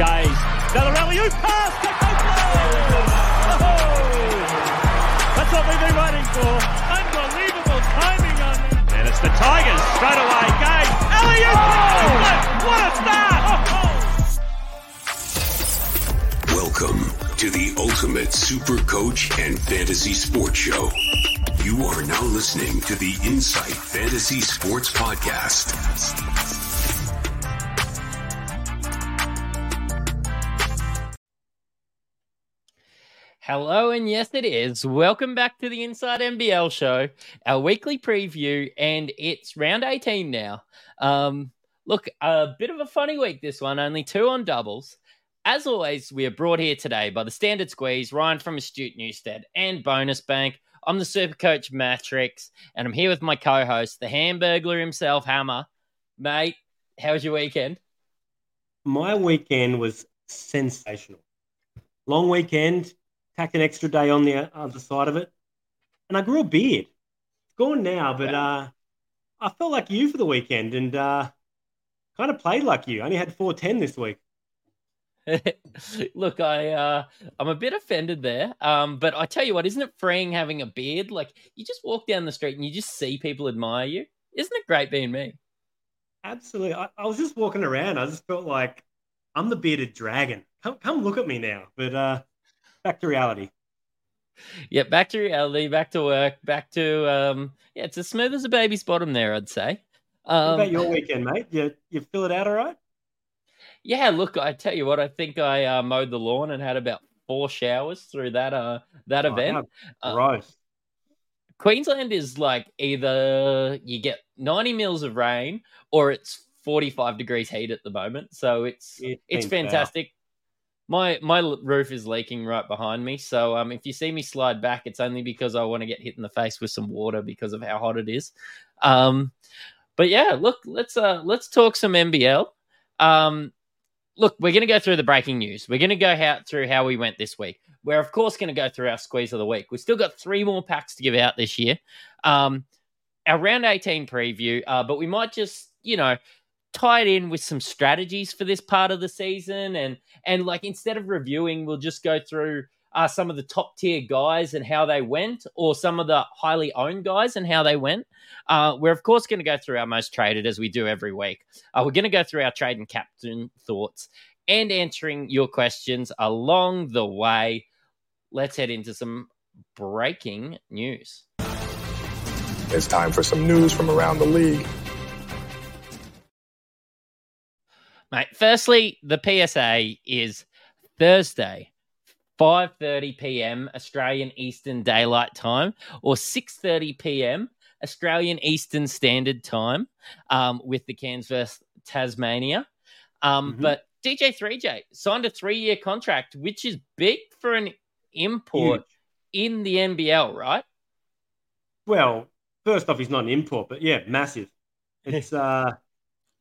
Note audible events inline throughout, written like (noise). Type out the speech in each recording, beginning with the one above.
Gaze. Another rally, you pass to Copeland! Oh, that's what we've been waiting for. Unbelievable timing on that. And it's the Tigers straight away. Gaze. Elliot! Oh! What a start! Welcome to the Ultimate Super Coach and Fantasy Sports Show. You are now listening to the Insight Fantasy Sports Podcast. Hello, and yes, it is. Welcome back to the Insight NBL show, our weekly preview, and it's round 18 now. Um, look, a bit of a funny week this one, only two on doubles. As always, we are brought here today by the Standard Squeeze, Ryan from Astute Newstead, and Bonus Bank. I'm the Super Coach Matrix, and I'm here with my co host, the Hamburglar himself, Hammer. Mate, how was your weekend? My weekend was sensational. Long weekend, tacked an extra day on the other side of it, and I grew a beard. It's gone now, but uh, I felt like you for the weekend and uh, kind of played like you. I only had 410 this week. (laughs) Look, I uh, I'm a bit offended there, um, but I tell you what, isn't it freeing having a beard? Like you just walk down the street and you just see people admire you. Isn't it great being me? Absolutely. I, I was just walking around. I just felt like I'm the bearded dragon. Come, come look at me now. But uh, back to reality. Yeah, back to reality, back to work, back to um, yeah, it's as smooth as a baby's bottom there, I'd say. Um, what about your weekend, mate? You you fill it out all right? Yeah, look, I tell you what, I think I uh, mowed the lawn and had about four showers through that uh that Oh, event. how Uh. Queensland is like either you get 90 mils of rain or it's 45 degrees heat at the moment. So it's It it's fantastic. My my roof is leaking right behind me. So um if you see me slide back, it's only because I want to get hit in the face with some water because of how hot it is. Um but yeah, look, let's uh let's talk some NBL. Um look, we're going to go through the breaking news. We're going to go how, through how we went this week. We're of course going to go through our squeeze of the week. We've still got three more packs to give out this year. Um, our round 18 preview, uh, but we might just, you know, tie it in with some strategies for this part of the season. And, and like, instead of reviewing, we'll just go through uh, some of the top tier guys and how they went, or some of the highly owned guys and how they went. Uh, we're, of course, going to go through our most traded as we do every week. Uh, we're going to go through our trade and captain thoughts and answering your questions along the way. Let's head into some breaking news. It's time for some news from around the league. Mate, firstly, the PSA is Thursday, 5:30 p.m. Australian Eastern Daylight Time or 6:30 p.m. Australian Eastern Standard Time um, with the Cairns versus Tasmania. Um, Mhm. But DJ3J signed a three-year contract, which is big for an import Huge. in the NBL, right? Well, first off, he's not an import, but yeah, massive. It's uh, (laughs)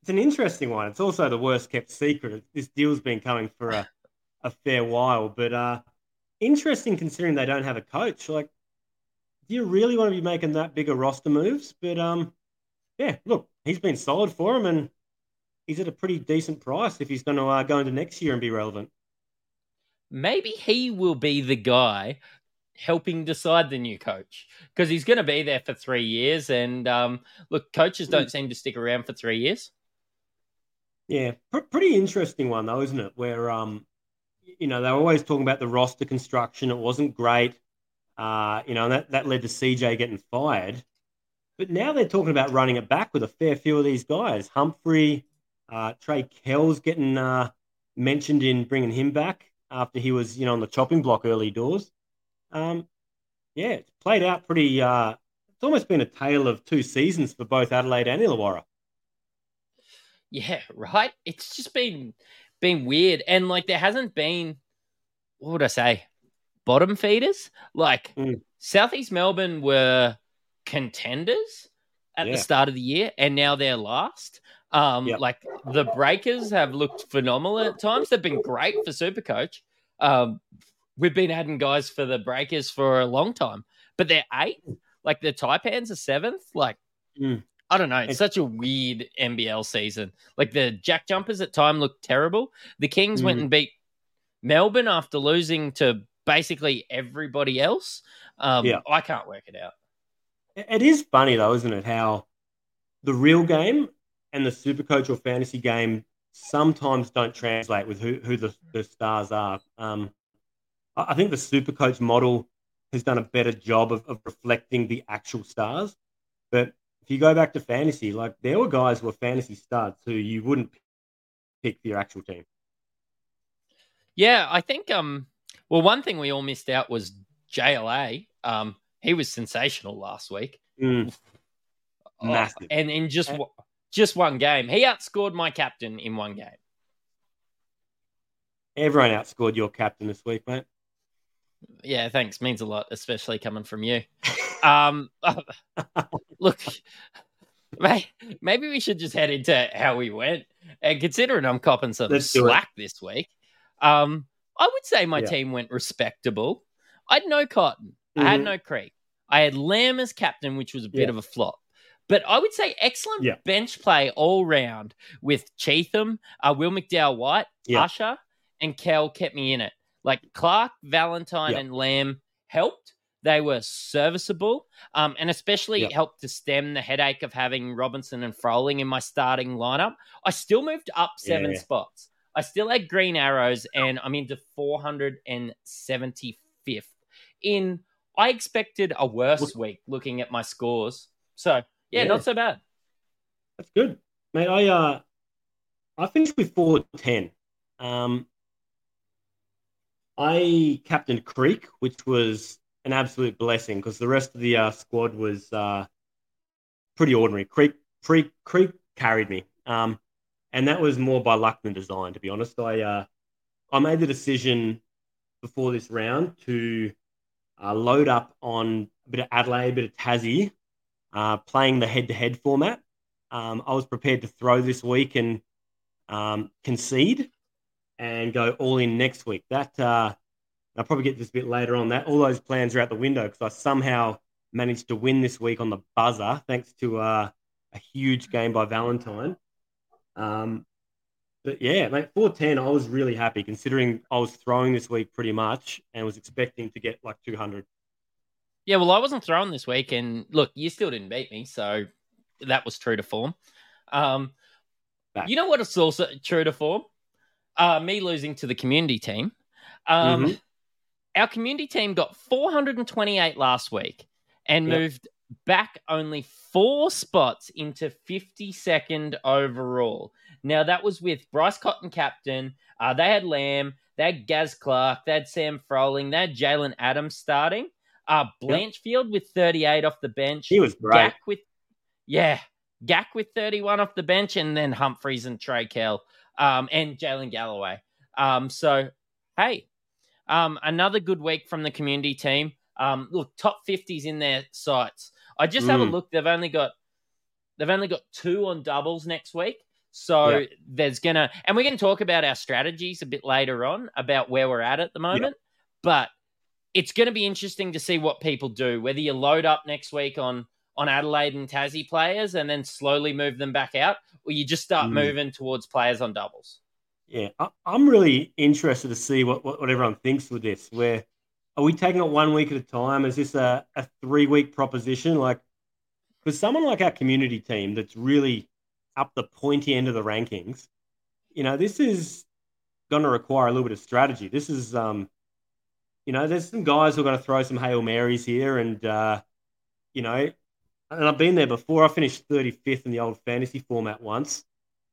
it's an interesting one. It's also the worst kept secret. This deal's been coming for a, (laughs) a fair while, but uh, interesting considering they don't have a coach. Like, do you really want to be making that bigger roster moves? But um, yeah, look, he's been solid for him, and he's at a pretty decent price if he's going to uh, go into next year and be relevant. maybe he will be the guy helping decide the new coach because he's going to be there for three years. And um, look, coaches don't seem to stick around for three years. Yeah, pr- pretty interesting one though, isn't it? Where um, you know, they were always talking about the roster construction. It wasn't great. Uh, you know, and that, that led to CJ getting fired. But now they're talking about running it back with a fair few of these guys. Humphrey, uh, Trey Kells getting uh, mentioned in bringing him back after he was, you know, on the chopping block early doors. Um, yeah, it's played out pretty. Uh, it's almost been a tale of two seasons for both Adelaide and Illawarra. Yeah, (laughs) right. It's just been been weird, and like there hasn't been what would I say bottom feeders. Like Mm. Southeast Melbourne were contenders at Yeah. the start of the year, and now they're last. Um, Yep. like the Breakers have looked phenomenal at times. They've been great for Supercoach. Um, we've been adding guys for the Breakers for a long time, but they're eighth. Like the Taipans are seventh. Like Mm. I don't know. It's, It's- such a weird NBL season. Like the Jack Jumpers at time looked terrible. The Kings went Mm. and beat Melbourne after losing to basically everybody else. Um, Yeah. I can't work it out. It is funny though, isn't it? How the real game and the super coach or fantasy game sometimes don't translate with who, who the, the stars are. Um, I I think the super coach model has done a better job of, of reflecting the actual stars. But if you go back to fantasy, like there were guys who were fantasy studs who you wouldn't pick for your actual team. Yeah, I think. Um, well, one thing we all missed out was JLA. Um, he was sensational last week. Mm, Oh, Massive. and in just And- just one game, he outscored my captain in one game. everyone outscored your captain this week, mate. Yeah, thanks. Means a lot, especially coming from you. (laughs) Um, (laughs) look, maybe we should just head into how we went. And considering I'm copping some Let's slack this week, um, I would say my Yeah. team went respectable. I had no Cotton. I had Mhm. no Creek. I had Lamb as captain, which was a bit Yeah. of a flop. But I would say excellent Yeah. bench play all round with Cheatham, uh, Will McDowell White. Usher, and Kell kept me in it. Like Clark, Valentine, and Lamb helped. They were serviceable, um, and especially Yeah. helped to stem the headache of having Robinson and Froling in my starting lineup. I still moved up seven Yeah. spots. I still had green arrows, and I'm into 475th. In I expected a worse week looking at my scores. So yeah, Yeah. not so bad. That's good, mate. I uh, I finished with four ten. Um, I captained Creek, which was an absolute blessing because the rest of the uh, squad was uh, pretty ordinary. Creek, Creek, Creek carried me, um, and that was more by luck than design. To be honest, I uh, I made the decision before this round to uh, load up on a bit of Adelaide, a bit of Tassie, uh, playing the head-to-head format. Um, I was prepared to throw this week and um, concede and go all in next week. That uh, I'll probably get this a bit later on. That all those plans are out the window because I somehow managed to win this week on the buzzer thanks to uh, a huge game by Valentine. Um, but yeah, mate, four ten. I was really happy considering I was throwing this week pretty much and was expecting to get like two hundred. Yeah, well, I wasn't throwing this week, and look, you still didn't beat me, so that was true to form. Um, you know what is also true to form? Uh, me losing to the community team. Um, Mhm. Our community team got 428 last week and Yep. moved back only four spots into 52nd overall. Now, that was with Bryce Cotton captain. Uh, they had Lamb, they had Gaz Clark, they had Sam Froling, they had Jalen Adams starting. Uh, Blanchfield with 38 off the bench. He was great. Gack with, yeah, Gack with 31 off the bench, and then Humphries and Trey Kell um, and Jaylin Galloway. Um, so, hey, um, another good week from the community team. Um, look, top 50s in their sights. I just have a Mm. look. They've only got they've only got two on doubles next week. So Yeah. there's gonna and we're gonna talk about our strategies a bit later on about where we're at at the moment. But it's gonna be interesting to see what people do. Whether you load up next week on on Adelaide and Tassie players and then slowly move them back out, or you just start Mm. moving towards players on doubles. Yeah, I, I'm really interested to see what, what, what everyone thinks with this. Where are we taking it one week at a time? Is this a, a three week proposition? Like, for someone like our community team that's really up the pointy end of the rankings, you know, this is going to require a little bit of strategy. This is, um, you know, there's some guys who are going to throw some Hail Marys here. And, uh, you know, and I've been there before. I finished 35th in the old fantasy format once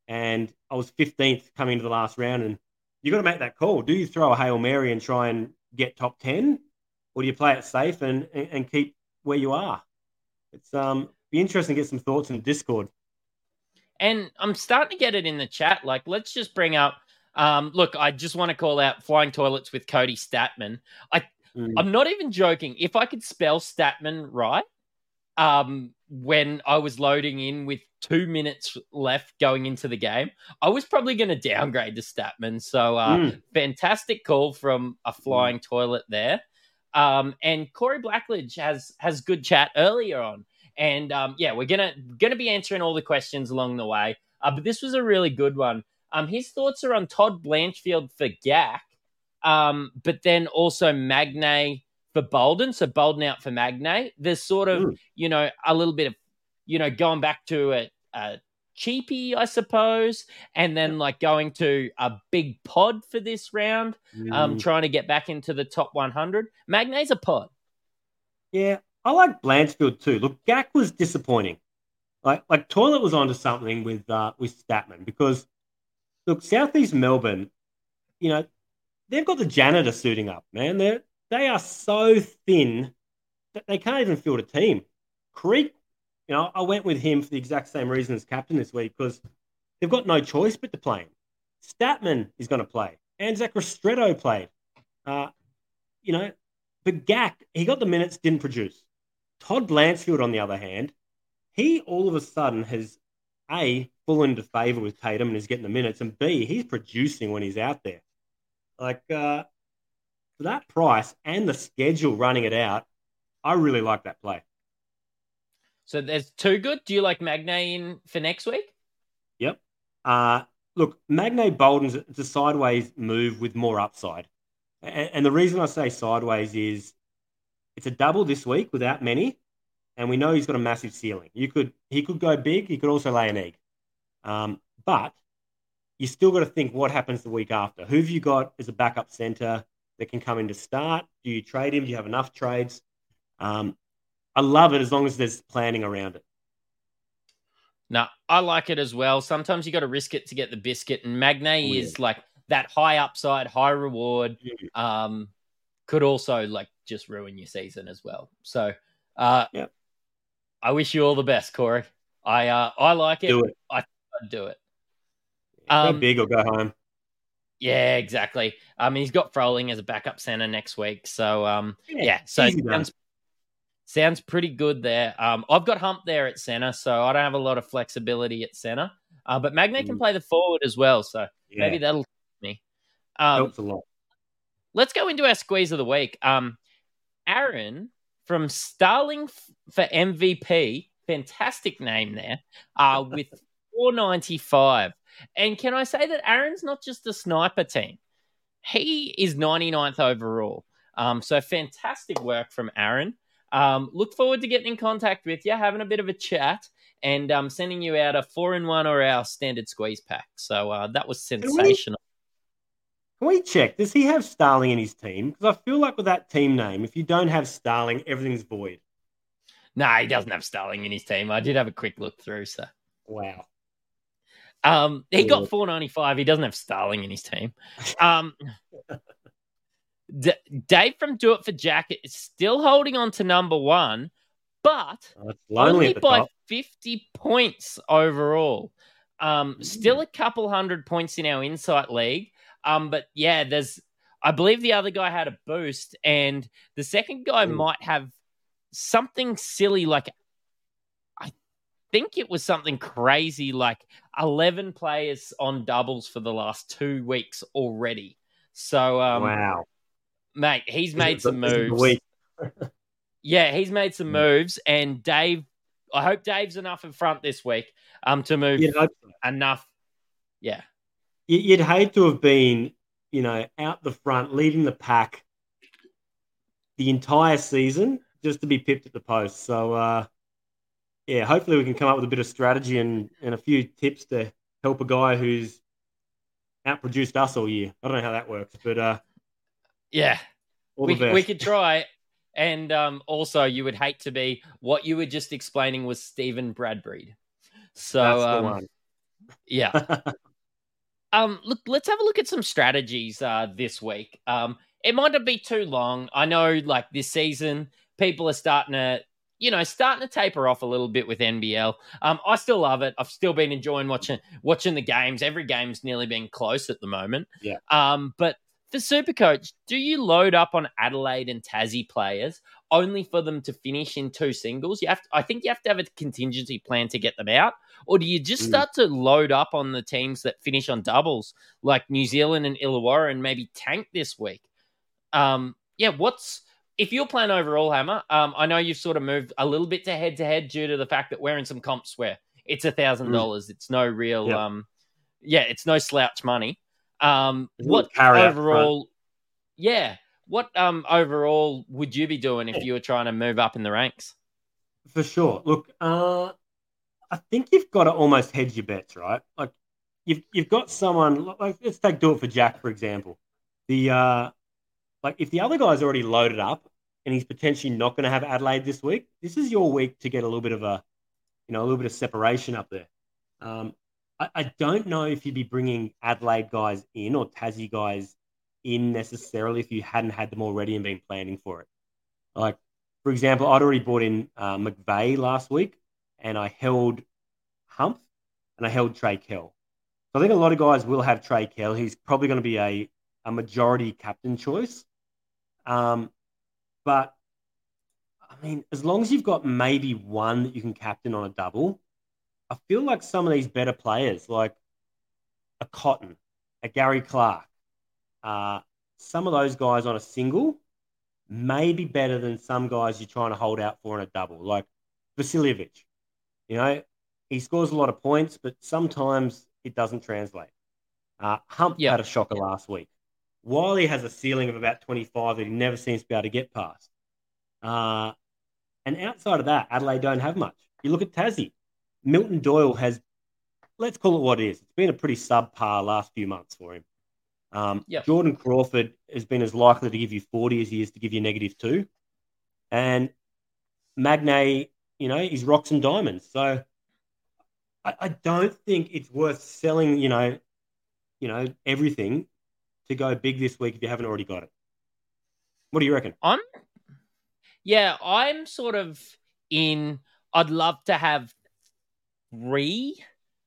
and I was 15th coming into the last round. And you've got to make that call. Do you throw a Hail Mary and try and get top 10? Or do you play it safe and, and, and keep where you are? It's um be interesting to get some thoughts in Discord. And I'm starting to get it in the chat. Like, let's just bring up. Um, look, I just want to call out flying toilets with Kody Stattmann. I Mm. I'm not even joking. If I could spell Statman right, um, when I was loading in with two minutes left going into the game, I was probably going to downgrade to Statman. So, uh, Mm. fantastic call from a flying toilet there. Um, and Corey Blackledge has has good chat earlier on, And um, yeah, we're gonna gonna be answering all the questions along the way. Uh, but this was a really good one. Um, his thoughts are on Todd Blanchfield for Gack, um, but then also Magnay for Bolden. So Bolden out for Magnay. There's sort of Mm. you know a little bit of you know going back to a, a cheapy, I suppose, and then like going to a big pod for this round. Um, Mm. trying to get back into the top 100. Magnay's a pod. Yeah, I like Blanchfield too. Look, Gack was disappointing. Like like Toilet was onto something with uh, with Statman because look, Southeast Melbourne, you know, they've got the janitor suiting up, man. They they are so thin that they can't even field a team. Creek, you know, I went with him for the exact same reason as captain this week because they've got no choice but to play him. Statman is going to play. Anzac Rissetto played. Uh, you know, but Gack, he got the minutes, didn't produce. Todd Blanchfield, on the other hand, he all of a sudden has A, fallen into favour with Tatum and is getting the minutes, and B, he's producing when he's out there. Like, uh, for that price and the schedule running it out, I really like that play. So there's two good. Do you like Magnay in for next week? Yep. Uh, look, Magnay Bolden's it's a sideways move with more upside. And, and the reason I say sideways is it's a double this week without many, and we know he's got a massive ceiling. You could he could go big, he could also lay an egg. Um, but you still got to think what happens the week after. Who have you got as a backup center that can come in to start? Do you trade him? Do you have enough trades? Um, I love it as long as there's planning around it. No, I like it as well. Sometimes you got to risk it to get the biscuit, and Magnay Oh, yeah. is like that high upside, high reward. Mhm. Um, could also like just ruin your season as well. So, uh, Yep. I wish you all the best, Corey. I uh, I like it. Do it. I'd do it. go Um, big or go home. Yeah, exactly. I mean, he's got Froling as a backup center next week, so um, yeah, so sounds, sounds pretty good there. Um, I've got Hump there at center, so I don't have a lot of flexibility at center. Uh, but can Mm. play the forward as well, so Yeah, maybe that'll help me. Um, helps a lot. let's go into our squeeze of the week. Um, Aaron from Starling for MVP, fantastic name there, uh, with (laughs) 495. And can I say that Aaron's not just a sniper team? He is 99th overall. Um, so fantastic work from Aaron. Um, look forward to getting in contact with you, having a bit of a chat, and um, sending you out a four in one or our standard squeeze pack. So uh, that was sensational. Can we check? Does he have Starling in his team? Because I feel like with that team name, if you don't have Starling, everything's void. No, he doesn't have Starling in his team. I did have a quick look through, so Wow. Um, he got 495. He doesn't have Starling in his team. Um, (laughs) D- Dave from Do It for Jacket is still holding on to number one, but Oh, only by top. 50 points overall. Um, still a couple hundred points in our Insight League. Um, but yeah, there's, I believe the other guy had a boost, and the second guy Mm. might have something silly like, think it was something crazy like 11 players on doubles for the last two weeks already. So, um, wow. mate, he's made some the- this is the moves. (laughs) Yeah, he's made some Mm. moves, and Dave. I hope Dave's enough in front this week, um, to move so. enough. Yeah, You- You'd hate to have been, you know, out the front, leading the pack the entire season just to be pipped at the post. So, uh, yeah, hopefully we can come up with a bit of strategy and, and a few tips to help a guy who's outproduced us all year. I don't know how that works, but uh, yeah, we, we could try. And um, also, you would hate to be what you were just explaining was Stephen Bradbury. So, um, yeah. (laughs) Um, look, let's have a look at some strategies uh, this week. Um, it might not be too long. I know, like this season, people are starting to, you know, starting to taper off a little bit with NBL. Um, I still love it. I've still been enjoying watching watching the games. Every game's nearly been close at the moment. Yeah. Um, but for Supercoach, do you load up on Adelaide and Tassie players only for them to finish in two singles? You have, to, I think, you have to have a contingency plan to get them out, or do you just Mm. start to load up on the teams that finish on doubles, like New Zealand and Illawarra, and maybe tank this week? Um, yeah, what's if you're playing overall, Hammer, um, I know you've sort of moved a little bit to head to head due to the fact that we're in some comps where it's a thousand dollars. It's no real, Yep. um, yeah, it's no slouch money. Um, There's a little what overall? Yeah, what um overall would you be doing if you were trying to move up in the ranks? For sure. Look, uh, I think you've got to almost hedge your bets, right? Like you've you've got someone like let's take do it for Jack for example. The uh, like if the other guy's already loaded up and he's potentially not going to have Adelaide this week, this is your week to get a little bit of a, you know, a little bit of separation up there. Um, I, I don't know if you'd be bringing Adelaide guys in or Tassie guys in necessarily if you hadn't had them already and been planning for it. Like for example, I'd already brought in uh, McVeigh last week, and I held Humph, and I held Trey Kell. So I think a lot of guys will have Trey Kell. He's probably going to be a, a majority captain choice. Um, but I mean, as long as you've got maybe one that you can captain on a double, I feel like some of these better players, like a Cotton, a Gary Clark, uh, some of those guys on a single maybe better than some guys you're trying to hold out for in a double, like Vasiljevic. You know, he scores a lot of points, but sometimes it doesn't translate. Uh, Hump Yeah. had a shocker last week. Wiley has a ceiling of about 25 that he never seems to be able to get past. Uh, and outside of that, Adelaide don't have much. You look at Tassie. Milton Doyle has, let's call it what it is. It's been a pretty subpar last few months for him. Um, Yep. Jordan Crawford has been as likely to give you 40 as he is to give you negative two. And Magnay, you know, he's rocks and diamonds. So I, I don't think it's worth selling, you know, you know, everything to go big this week if you haven't already got it. What do you reckon? I'm yeah, I'm sort of in I'd love to have three,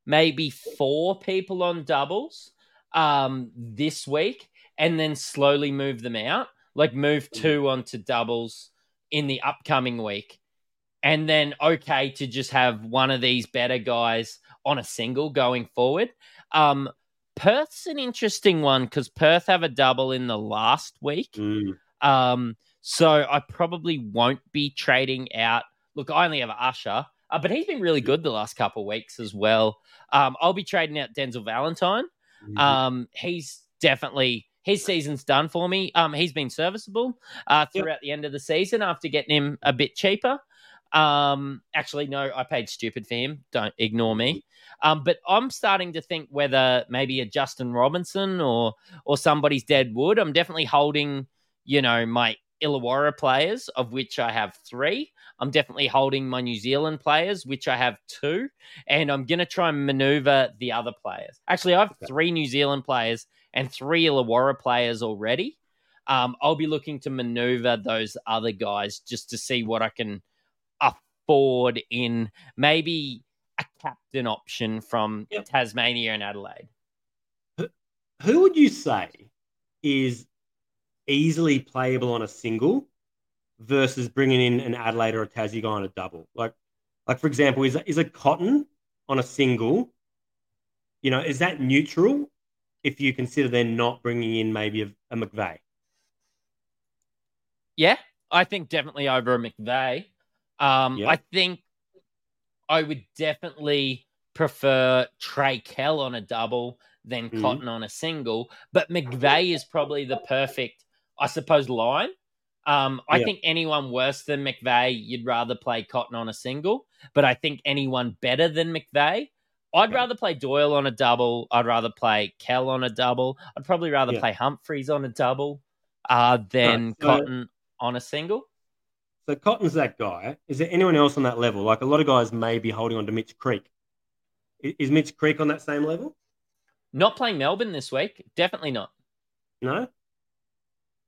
maybe four people on doubles um this week and then slowly move them out. Like move two onto doubles in the upcoming week. And then okay to just have one of these better guys on a single going forward. Um Perth's an interesting one because Perth have a double in the last week. Mm, Um, so I probably won't be trading out. Look, I only have Usher, uh, but he's been really good the last couple of weeks as well. Um, I'll be trading out Denzel Valentine. mhm. Um, he's definitely his season's done for me. Um, he's been serviceable uh, Yep. throughout the end of the season after getting him a bit cheaper. Um, actually, no, I paid stupid for him. Don't ignore me. Um, but I'm starting to think whether maybe a Justin Robinson or or somebody's dead wood. I'm definitely holding, you know, my Illawarra players, of which I have three. I'm definitely holding my New Zealand players, which I have two, and I'm gonna try and maneuver the other players. Actually, I have three New Zealand players and three Illawarra players already. Um, I'll be looking to maneuver those other guys just to see what I can afford in maybe a captain option from Yep. Tasmania and Adelaide. Who would you say is easily playable on a single versus bringing in an Adelaide or a Tassie guy on a double? Like, like for example, is is a Cotton on a single? You know, is that neutral? If you consider then not bringing in maybe a, a McVeigh. Yeah, I think definitely over a McVeigh. Um, Yeah. I think I would definitely prefer Trey Kell on a double than Mhm. Cotton on a single, but McVeigh is probably the perfect, I suppose, line. Um, I Yeah. think anyone worse than McVeigh, you'd rather play Cotton on a single, but I think anyone better than McVeigh, I'd Yeah. rather play Doyle on a double. I'd rather play Kell on a double. I'd probably rather Yeah. play Humphries on a double uh, than so- Cotton on a single. So Cotton's that guy. Is there anyone else on that level? Like a lot of guys may be holding on to Mitch Creek. Is Mitch Creek on that same level? Not playing Melbourne this week. Definitely not. No.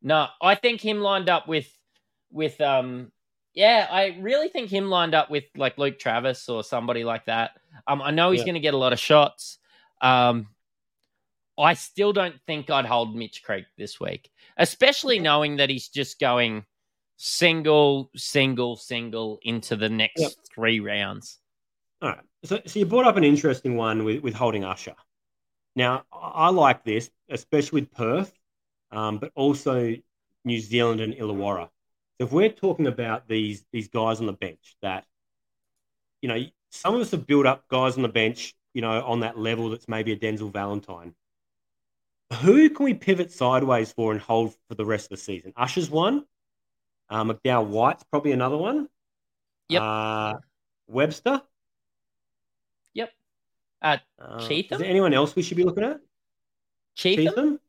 No, I think him lined up with with um yeah, I really think him lined up with like Luke Travers or somebody like that. Um I know he's Yeah. going to get a lot of shots. Um I still don't think I'd hold Mitch Creek this week, especially knowing that he's just going single, single, single into the next Yep. three rounds. All right. So, so you brought up an interesting one with, with holding Usher. Now, I like this, especially with Perth, um, but also New Zealand and Illawarra. So if we're talking about these these guys on the bench that, you know, some of us have built up guys on the bench, you know, on that level that's maybe a Denzel Valentine. Who can we pivot sideways for and hold for the rest of the season? Usher's one. Uh, McDowell White's probably another one. Yep. Uh, Webster. Yep. Uh, Uh, is there anyone else we should be looking at? Cheatham? Cheatham?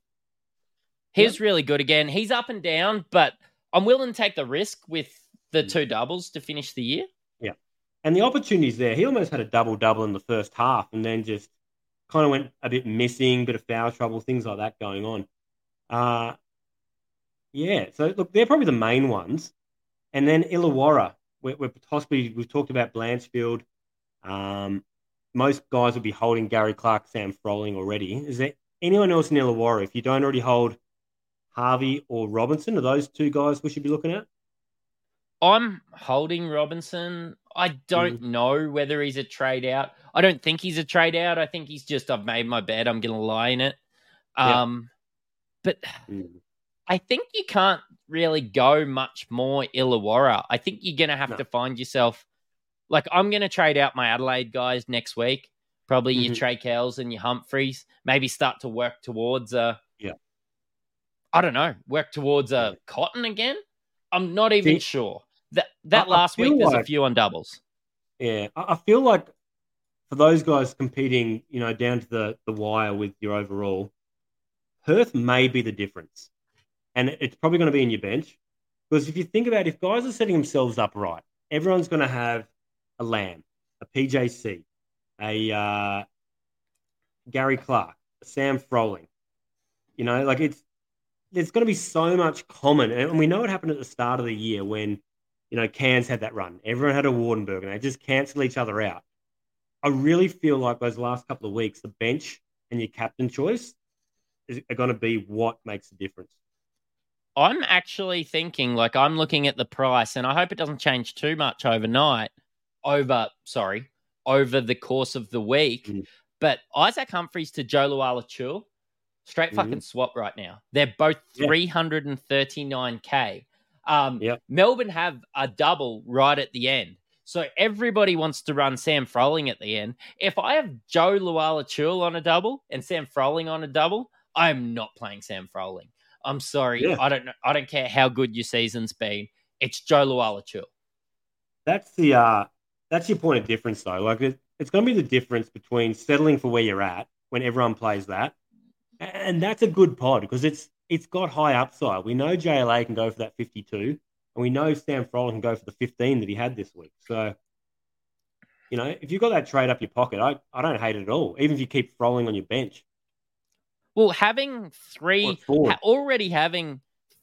He's really good again. He's up and down, but I'm willing to take the risk with the two doubles to finish the year. Yeah. And the opportunities there. He almost had a double double in the first half and then just kind of went a bit missing, bit of foul trouble, things like that going on. Uh, yeah, so look, they're probably the main ones. And then Illawarra, we're, we're possibly, we've talked about Blanchfield. Um, most guys will be holding Gary Clark, Sam Froling already. Is there anyone else in Illawarra? If you don't already hold Harvey or Robinson, are those two guys we should be looking at? I'm holding Robinson. I don't know whether he's a trade out. I don't think he's a trade out. I think he's just I've made my bed. I'm going to lie in it. Yeah. Um, but Mm. I think you can't really go much more Illawarra. I think you're going to have No. to find yourself. Like I'm going to trade out my Adelaide guys next week. Probably your Mhm. Trey Kells and your Humphries. Maybe start to work towards a. Yeah. I don't know. Work towards a Cotton again. I'm not even See- sure. That that I- I last feel week there's a few on doubles. Yeah, I I feel like for those guys competing, you know, down to the, the wire with your overall, Perth may be the difference. And it's probably going to be in your bench. Because if you think about it, if guys are setting themselves up right, everyone's going to have a Lamb, a PJC, a uh, Gary Clark, a Sam Froling. You know, like it's there's going to be so much common. And we know what happened at the start of the year when you know, Cairns had that run. Everyone had a Waardenburg, and they just cancel each other out. I really feel like those last couple of weeks, the bench and your captain choice is, are going to be what makes the difference. I'm actually thinking, like, I'm looking at the price, and I hope it doesn't change too much overnight. Over, sorry, over the course of the week. Mhm. But Isaac Humphries to Joe Luala straight Mhm. fucking swap right now. They're both Yeah. 339k. Um, Yep. Melbourne have a double right at the end. So everybody wants to run Sam Froling at the end. If I have Joe Luala on a double and Sam Froling on a double, I'm not playing Sam Froling. I'm sorry. Yeah. I don't know. I don't care how good your season's been. It's Joe Luala That's the uh, that's your point of difference, though. Like it, it's going to be the difference between settling for where you're at when everyone plays that, and that's a good pod because it's it's got high upside. We know JLA can go for that 52, and we know Sam Froling can go for the 15 that he had this week. So, you know, if you've got that trade up your pocket, I, I don't hate it at all. Even if you keep Froling on your bench. Well, having three, ha- already having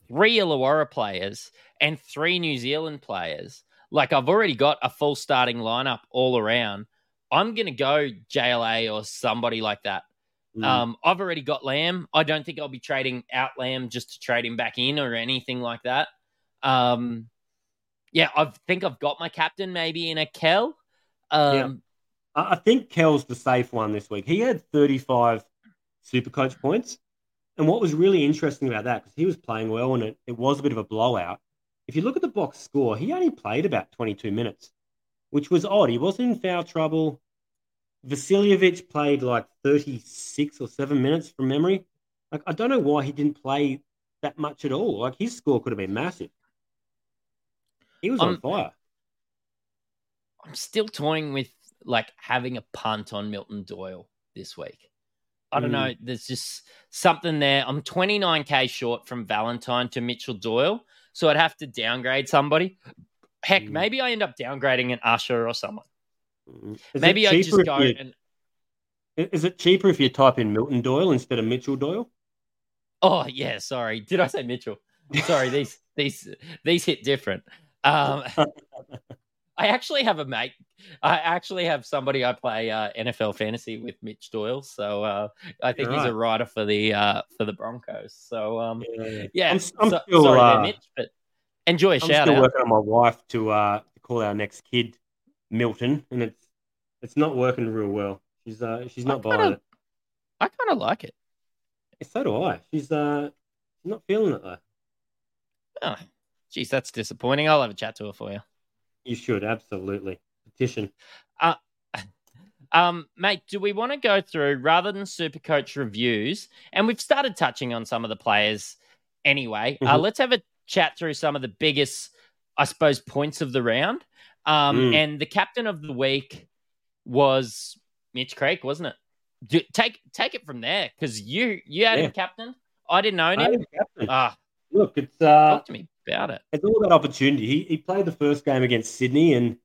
three Illawarra players and three New Zealand players, like I've already got a full starting lineup all around. I'm going to go JLA or somebody like that. Mm. Um, I've already got Lamb. I don't think I'll be trading out Lamb just to trade him back in or anything like that. Um, yeah, I think I've got my captain maybe in a Kell. Um, I I think Kell's the safe one this week. He had 35 super coach points. And what was really interesting about that, because he was playing well and it, it was a bit of a blowout. If you look at the box score, he only played about 22 minutes, which was odd. He wasn't in foul trouble. Vasiljevic played like 36 or 7 minutes from memory. Like, I don't know why he didn't play that much at all. Like, his score could have been massive. He was on Um, fire. I'm still toying with like having a punt on Milton Doyle this week. I don't Mm. know. There's just something there. I'm 29k short from Valentine to Mitchell Doyle, so I'd have to downgrade somebody. Heck, Mm. maybe I end up downgrading an Usher or someone. Mm. Is maybe I just go you- and Is it cheaper if you type in Milton Doyle instead of Mitchell Doyle? oh yeah, sorry. Did I say Mitchell? Sorry, these these these hit different. Um, (laughs) I actually have a mate. I actually have somebody I play uh, NFL fantasy with, Mitch Doyle. So uh, I think You're he's a writer for the uh, for the Broncos. So um, Yeah, yeah, I'm, I'm so- still, sorry, there, uh, Mitch, but enjoy a I'm shout still out. working on my wife to uh, call our next kid Milton, and it's it's not working real well. She's uh she's not kinda- buying it. I kind of like it. So do I. She's uh she's not feeling it though. Oh, Geez, that's disappointing. I'll have a chat to her for you. You should absolutely petition. Uh, (laughs) um, mate, do we want to go through rather than super coach reviews? And we've started touching on some of the players anyway. Uh, Mhm. Uh, let's have a chat through some of the biggest, I suppose, points of the round. Um, Mm. And the captain of the week was Mitch Creek, wasn't it? Do, take take it from there because you you had Yeah. him captain. I didn't own I him. captain. Ah, Look, it's uh, talk to me about it. it's all about opportunity. He, he played the first game against Sydney, and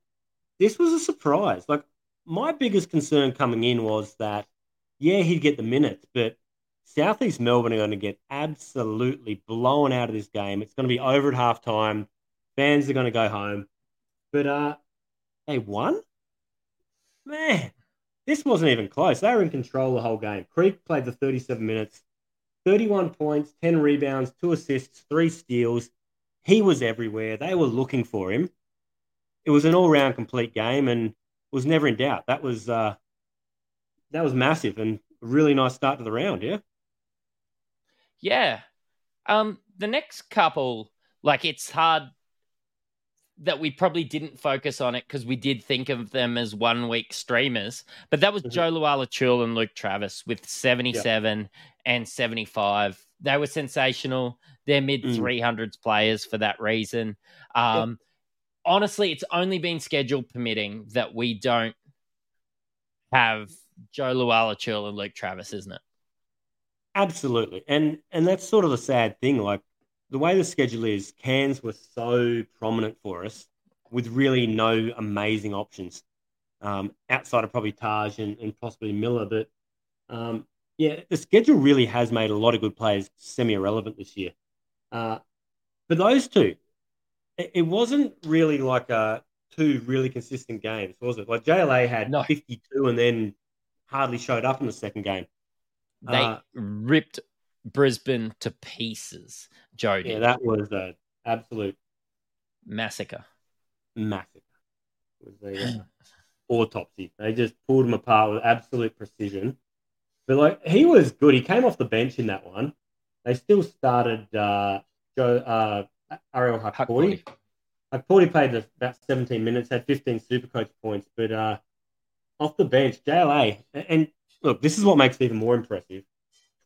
this was a surprise. Like my biggest concern coming in was that, yeah, he'd get the minutes, but Southeast Melbourne are going to get absolutely blown out of this game. It's going to be over at halftime. Fans are going to go home, but uh, they won. Man, this wasn't even close. They were in control the whole game. Creek played the 37 minutes, 31 points, 10 rebounds, two assists, three steals. He was everywhere. They were looking for him. It was an all-round complete game and was never in doubt. That was uh, that was massive and a really nice start to the round. Yeah. Yeah. Um, the next couple, like it's hard that we probably didn't focus on it because we did think of them as one week streamers, but that was Mhm. Jo Lual-Acuil and Luke Travers with 77 and 75. They were sensational. They're mid Mm. 300s players for that reason. Um, Honestly, it's only been schedule permitting that we don't have Jo Lual-Acuil and Luke Travers, isn't it? Absolutely. And and that's sort of the sad thing. Like the way the schedule is, Cairns were so prominent for us with really no amazing options. Um, outside of probably Taj and, and possibly Miller. But um, yeah, the schedule really has made a lot of good players semi irrelevant this year. Uh, for those two, it, it wasn't really like uh, two really consistent games, was it? Like JLA had No. 52 and then hardly showed up in the second game. They Uh, ripped Brisbane to pieces. Jody Yeah, that was an absolute massacre. massacre. It was a uh, (clears throat) autopsy. They just pulled them apart with absolute precision. But like he was good. He came off the bench in that one. They still started uh, Joe uh, Ariel Hukporti. Hukporti played about 17 minutes, had 15 Supercoach points, but uh, off the bench, JLA. And, and look, this is what makes it even more impressive.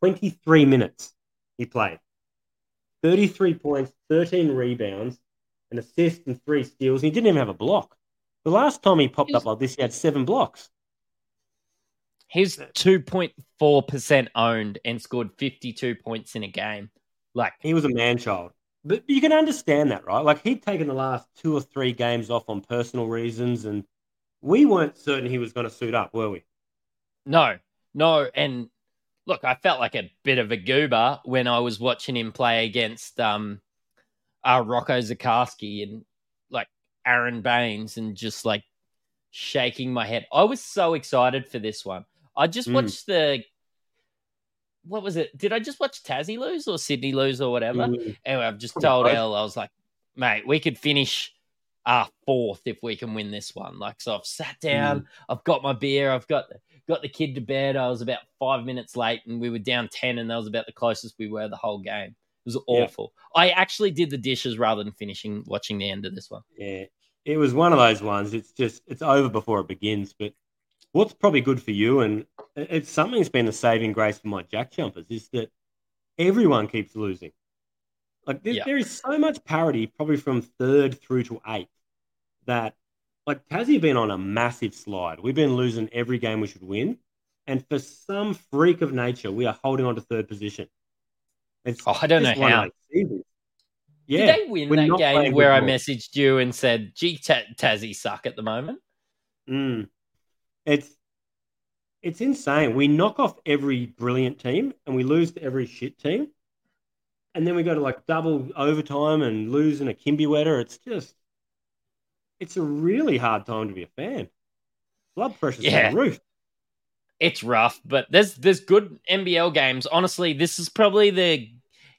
23 minutes he played. 33 points, 13 rebounds, an assist, and three steals. And he didn't even have a block. The last time he popped up like this, he had seven blocks. He's 2.4% owned and scored 52 points in a game. Like, He was a man child. But you can understand that, right? Like he'd taken the last two or three games off on personal reasons, and we weren't certain he was going to suit up, were we? no, no. And look, I felt like a bit of a goober when I was watching him play against um, uh, Rocco Zikarsky and like Aron Baynes and just like shaking my head. I was so excited for this one. I just Mm. watched the. What was it? Did I just watch Tassie lose or Sydney lose or whatever? Mm. Anyway, I've just told. Elle, I was like, mate, we could finish uh fourth if we can win this one. Like, so I've sat down, I've got my beer, I've got got the kid to bed. I was about five minutes late and we were down ten, and that was about the closest we were the whole game. It was Yeah. awful. I actually did the dishes rather than finishing watching the end of this one. Yeah, it was one of those ones. It's just it's over before it begins. But what's probably good for you, and it's something that's been the saving grace for my jack jumpers, is that everyone keeps losing. Like there, Yeah. there is so much parity, probably from third through to eighth, that like Tassie have been on a massive slide. We've been losing every game we should win, and for some freak of nature, we are holding on to third position. It's Oh, I don't know how. Yeah, Did they win that game where I ball. messaged you and said, "Gee, Ta- Tassie suck at the moment"? Mm. It's it's insane. We knock off every brilliant team and we lose to every shit team. And then we go to like double overtime and lose in a Kimby wetter. It's just it's a really hard time to be a fan. Blood pressure's Yeah. roof. it's rough, but there's there's good NBL games. Honestly, this is probably the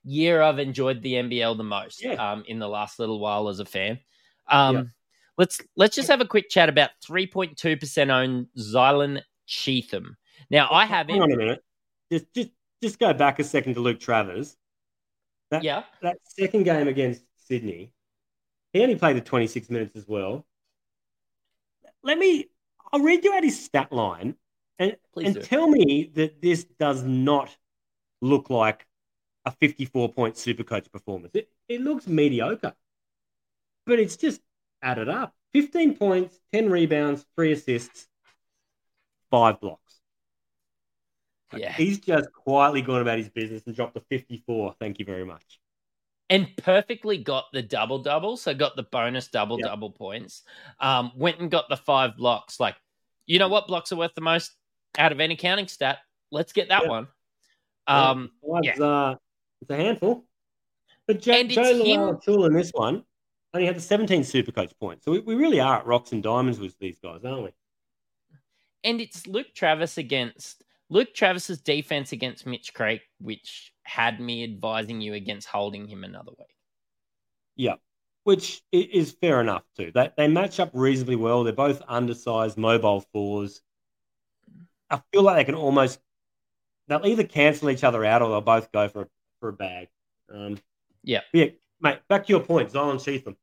year I've enjoyed the NBL the most Yeah. um, in the last little while as a fan. Um, Yeah. Let's let's just have a quick chat about 3.2% owned Zylan Cheatham. Now I have Hang on a minute. Just just just go back a second to Luke Travers. That Yeah, that second game against Sydney, He only played the 26 minutes as well. Let me, I'll read you out his stat line and, Please and do. tell me that this does not look like a 54 point super coach performance. It, it looks mediocre, but it's just added up 15 points, 10 rebounds, three assists, five blocks. Yeah. He's just quietly gone about his business and dropped a 54. Thank you very much. and perfectly got the double double. So got the bonus double Yep. double points. Um, went and got the five blocks. Like, you know what blocks are worth the most out of any counting stat? Let's get that Yep. one. Um, Five's, uh, it's a handful. But Joe, it's Jo Lual-Acuil in this one only had the 17 super coach points. So we, we really are at rocks and diamonds with these guys, aren't we? and it's Luke Travers against Luke Travers's defense against Mitch Creek, which had me advising you against holding him another week. Yeah, which is fair enough too. They, they match up reasonably well. They're both undersized mobile fours. I feel like they can almost they'll either cancel each other out or they'll both go for a, for a bag. Um, Yeah. yeah, mate. Back to your point, Zylan Cheatham.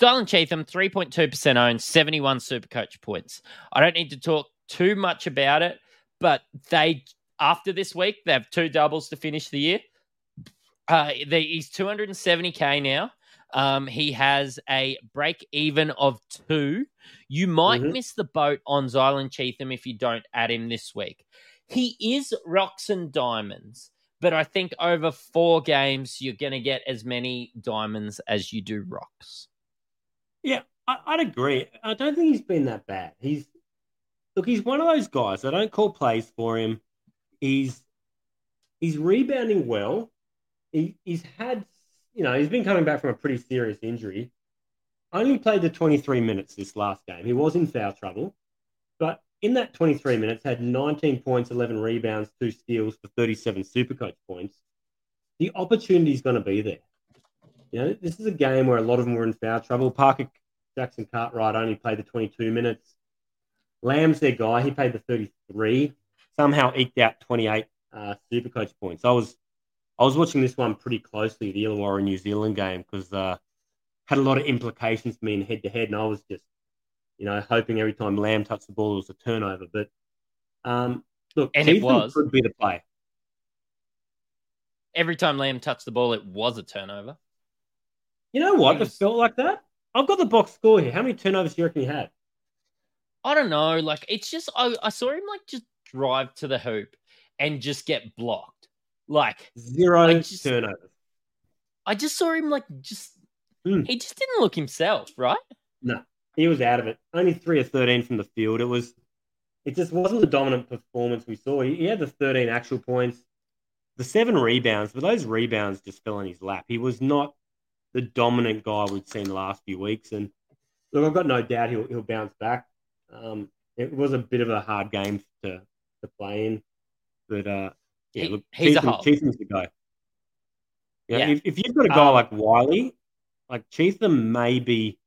Zylan Cheatham, 3.2% owned, 71 super coach points. I don't need to talk too much about it, but they, after this week, they have two doubles to finish the year. Uh, they, he's 270K now. Um, he has a break even of two. You might Mhm. miss the boat on Zylan Cheatham if you don't add him this week. He is rocks and diamonds, but I think over four games, you're going to get as many diamonds as you do rocks. Yeah, I, I'd agree. I don't think he's been that bad. He's look, he's one of those guys. I don't call plays for him. He's he's rebounding well. He, he's had, you know, he's been coming back from a pretty serious injury. Only played the 23 minutes this last game. He was in foul trouble, in that 23 minutes, had 19 points, 11 rebounds, two steals for 37 Supercoach points. The opportunity is going to be there. You know, this is a game where a lot of them were in foul trouble. Parker Jackson Cartwright only played the 22 minutes. Lamb's their guy. He played the 33. Somehow eked out 28 uh, Supercoach points. I was I was watching this one pretty closely, the Illawarra New Zealand game, because uh, had a lot of implications for me in head to head, and I was just, you know, hoping every time Lamb touched the ball it was a turnover. But um, look, And it was. could be the play. Every time Lamb touched the ball, it was a turnover. You know what? It was- felt like that. I've got the box score here. How many turnovers do you reckon he had? I don't know. Like it's just I, I saw him like just drive to the hoop and just get blocked. Like Zero just- turnovers. I just saw him like just Hmm. he just didn't look himself, right? He was out of it. Only three or thirteen from the field. It was, it just wasn't the dominant performance we saw. He, he had the thirteen actual points, the seven rebounds, but those rebounds just fell in his lap. He was not the dominant guy we'd seen the last few weeks. And look, I've got no doubt he'll he'll bounce back. Um, it was a bit of a hard game to to play in, but uh, yeah, He- look, he's a Cheatham, hole. Cheatham's the guy. Yeah, Yeah. If, if you've got a guy Um, like Wiley, like Cheatham may be,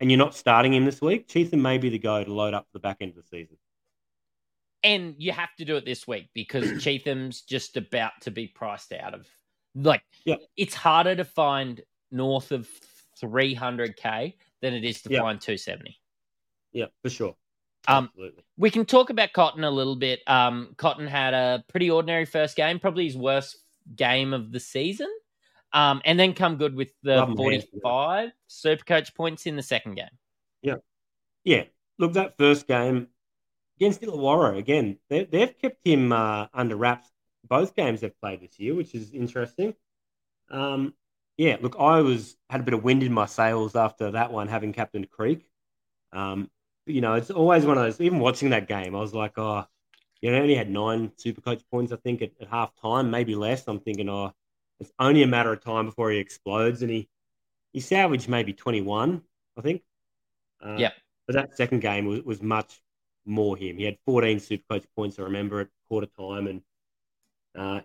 and you're not starting him this week, Cheatham may be the guy to load up for the back end of the season. And you have to do it this week because (clears throat) Cheatham's just about to be priced out of like Yeah. it's harder to find north of 300k than it is to Yeah. find 270. Yeah, for sure. Um, Absolutely. We can talk about Cotton a little bit. Um, Cotton had a pretty ordinary first game, probably his worst game of the season, um, and then come good with the Love him, man. 45 Supercoach points in the second game. Yeah, Yeah. look, that first game against Illawarra, again, they, they've kept him uh, under wraps both games they've played this year, which is interesting. Um, yeah, look, I was had a bit of wind in my sails after that one, having captain Creek. Um, you know, it's always one of those. Even watching that game, I was like, oh, you know, only had nine super coach points, I think, at, at half time, maybe less. I'm thinking, oh, it's only a matter of time before he explodes, and he he salvaged maybe 21, I think. Uh, Yep. But that second game was, was much more him. He had 14 super coach points, I remember, at quarter time, and uh,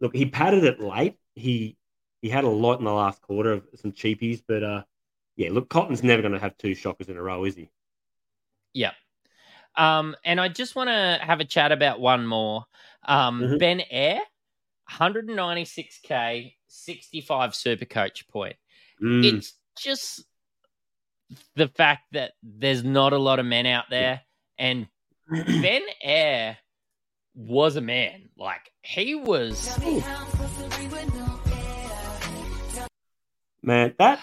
look, he padded it late. He he had a lot in the last quarter of some cheapies, but uh, yeah, look, Cotton's never going to have two shockers in a row, is he? Yeah. Um, and I just want to have a chat about one more. Um, Mhm. Ben Ayre, 196k, 65 super coach point. Mm, It's just the fact that there's not a lot of men out there, and (clears throat) Ben Ayre was a man. Like he was. Man, that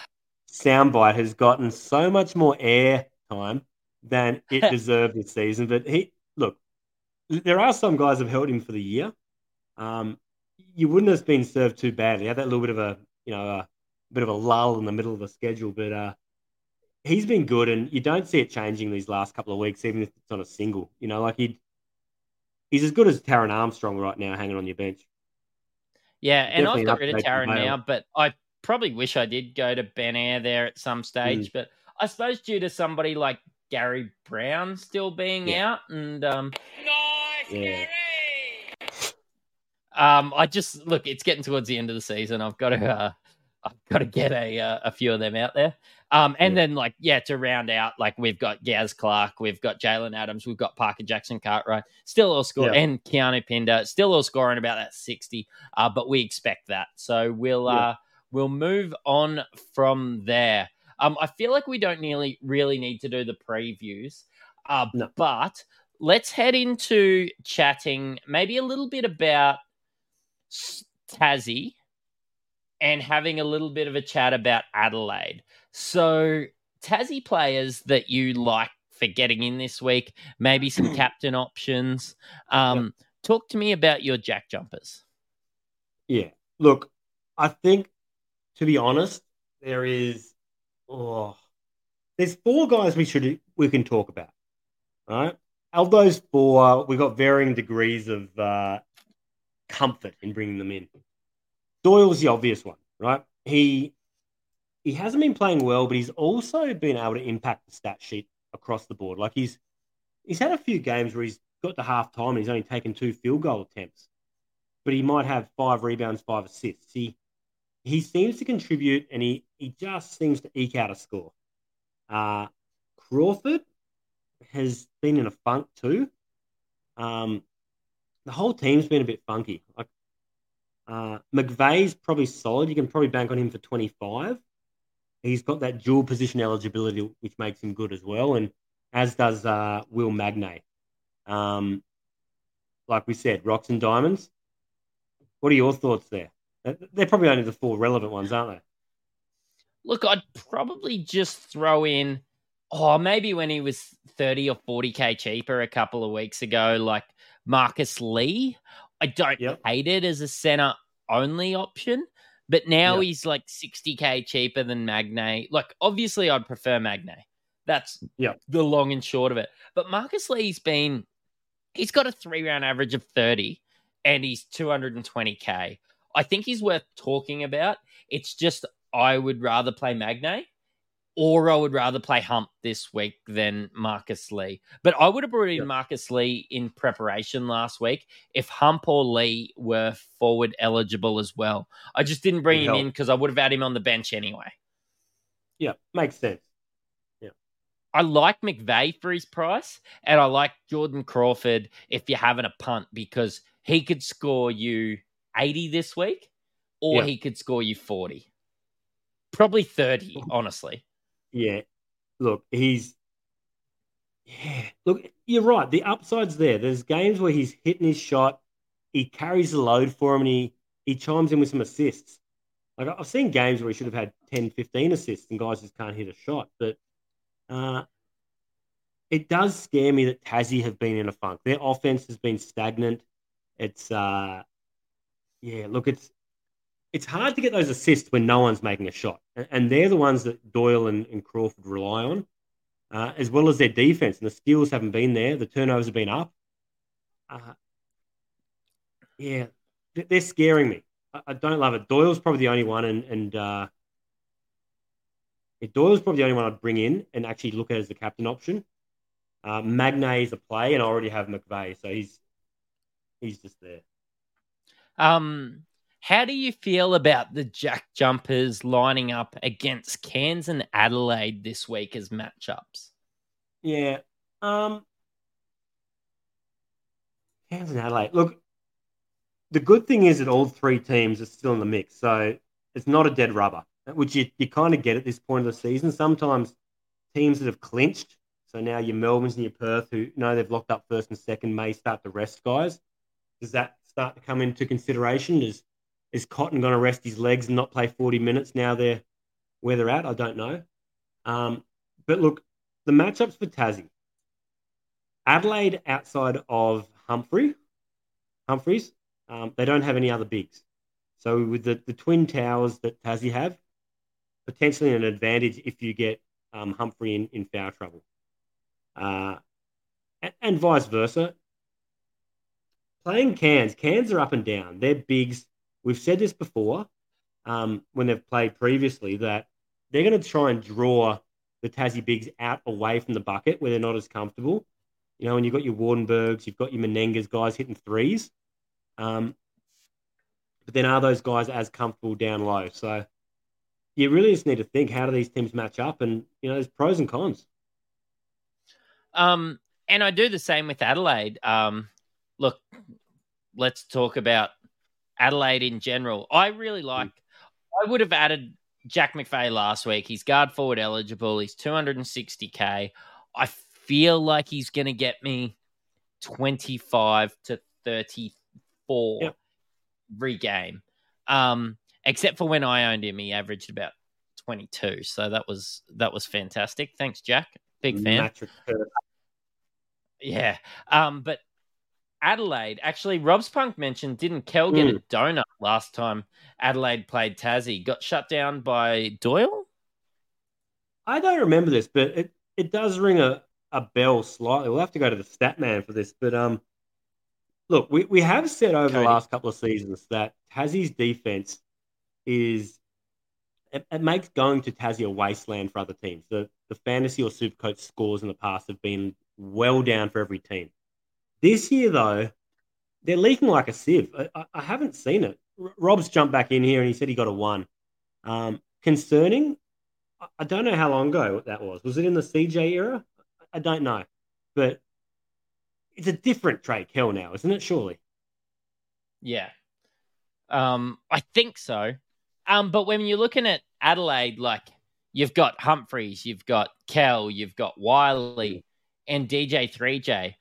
soundbite has gotten so much more air time than it (laughs) deserved this season. But he look, there are some guys have held him for the year. Um, you wouldn't have been served too badly. He had that little bit of a you know a bit of a lull in the middle of the schedule, but uh, he's been good, and you don't see it changing these last couple of weeks, even if it's on a single. You know, like he he's as good as Taran Armstrong right now, hanging on your bench. Yeah, and Definitely I've got rid of upgrade from Taran Bale. now, but I probably wish I did go to Ben Ayre there at some Mm. stage. But I suppose due to somebody like Gary Browne still being Yeah. out, and um, Yeah. Um, I just look, it's getting towards the end of the season. I've got to, uh, I've got to get a uh, a few of them out there. Um, and Yeah. then like yeah, to round out, like we've got Gaz Clark, we've got Jalen Adams, we've got Parker Jackson Cartwright, still all score, Yeah. and Keanu Pinder, still all scoring about that sixty. Uh, but we expect that, so we'll Yeah. uh, we'll move on from there. Um, I feel like we don't nearly really need to do the previews, uh, No. but let's head into chatting maybe a little bit about Tassie and having a little bit of a chat about Adelaide. So, Tassie players that you like for getting in this week, maybe some (clears throat) captain options. Um, Talk to me about your jack jumpers. Yeah. Look, I think to be honest, there is oh there's four guys we should we can talk about. Right? Of those four, we've got varying degrees of uh, comfort in bringing them in. Doyle's the obvious one, right? He he hasn't been playing well, but he's also been able to impact the stat sheet across the board. Like he's he's had a few games where he's got to half time and he's only taken two field goal attempts but he might have five rebounds, five assists. He he seems to contribute, and he he just seems to eke out a score. Uh, Crawford has been in a funk too. Um, the whole team's been a bit funky. Like uh, McVeigh's probably solid. You can probably bank on him for twenty five. He's got that dual position eligibility, which makes him good as well, and as does uh, Will Magnay. Um, like we said, rocks and diamonds. What are your thoughts there? They're probably only the four relevant ones, aren't they? Look, I'd probably just throw in, oh, maybe when he was 30 or 40K cheaper a couple of weeks ago, like Marcus Lee. I don't Yep. hate it as a center only option, but now Yep. he's like 60K cheaper than Magnay. Like, obviously, I'd prefer Magnay. That's Yep. the long and short of it. But Marcus Lee's been, he's got a three round average of 30 and he's 220K. I think he's worth talking about. It's just I would rather play Magnay or I would rather play Hump this week than Marcus Lee. But I would have brought in Yep. Marcus Lee in preparation last week if Hump or Lee were forward eligible as well. I just didn't bring him in because I would have had him on the bench anyway. Yeah, makes sense. Yeah, I like McVeigh for his price, and I like Jordan Crawford if you're having a punt because he could score you 80 this week, or he could score you 40. Probably 30, honestly. Yeah. Look, he's. Yeah. Look, you're right. The upside's there. There's games where he's hitting his shot, he carries the load for him, and he, he chimes in with some assists. Like I've seen games where he should have had 10, 15 assists, and guys just can't hit a shot. But uh, it does scare me that Tassie have been in a funk. Their offense has been stagnant. It's uh, yeah. Look, it's it's hard to get those assists when no one's making a shot, and, they're the ones that Doyle and, and Crawford rely on, uh, as well as their defense. And the skills haven't been there. The turnovers have been up. Uh, yeah, they- they're scaring me. I, I don't love it. Doyle's probably the only one, and and uh, yeah, Doyle's probably the only one I'd bring in and actually look at as the captain option. Uh, Magnay is a play, and I already have McVeigh, so he's he's just there. Um, how do you feel about the Jack Jumpers lining up against Cairns and Adelaide this week as matchups? Yeah. Um Cairns and Adelaide. Look, the good thing is that all three teams are still in the mix, so it's not a dead rubber. which you, you kind of get at this point of the season. Sometimes teams that have clinched, so now your Melbournes and your Perth, who know they've locked up first and second, may start to rest guys. Does that start to come into consideration? Is is Cotton going to rest his legs and not play 40 minutes now they're where they're at? I don't know. Um, but look, the matchups for Tassie. Adelaide outside of Humphrey, Humphries, um, they don't have any other bigs. So with the, the twin towers that Tassie have, potentially an advantage if you get um, Humphrey in, in foul trouble. Uh, and, and, vice versa. Playing Cairns, Cairns are up and down. They're bigs. We've said this before um, when they've played previously that they're going to try and draw the Tassie bigs out away from the bucket where they're not as comfortable. You know, when you've got your Waardenburgs, you've got your Menengas guys hitting threes. Um, but then are those guys as comfortable down low? So you really just need to think how do these teams match up, and you know, there's pros and cons. Um, and I do the same with Adelaide. Um, look, let's talk about Adelaide in general. I really like. I would have added Jack McVeigh last week. He's guard forward eligible. He's 260k. I feel like he's going to get me 25 to 34 yep. every game. Um, except for when I owned him, he averaged about 22. So that was that was fantastic. Thanks, Jack. Big fan. Yeah. Um, but Adelaide, actually, Rob's Punk mentioned, didn't Kell get mm. a donut last time Adelaide played Tassie? Got shut down by Doyle? I don't remember this, but it, it does ring a, a bell slightly. We'll have to go to the stat man for this. But um, look, we, we have said over Cody. the last couple of seasons that Tassie's defense is it, it, makes going to Tassie a wasteland for other teams. The the fantasy or supercoach scores in the past have been well down for every team. This year, though, they're leaking like a sieve. I, I haven't seen it. Rob's jumped back in here and he said he got a one. Um, concerning, I don't know how long ago that was. Was it in the CJ era? I don't know, but it's a different Trey Kell now, isn't it? Surely. Yeah. Um, I think so. Um, but when you're looking at Adelaide, like you've got Humphries, you've got Kell, you've got Wiley, and DJ 3J.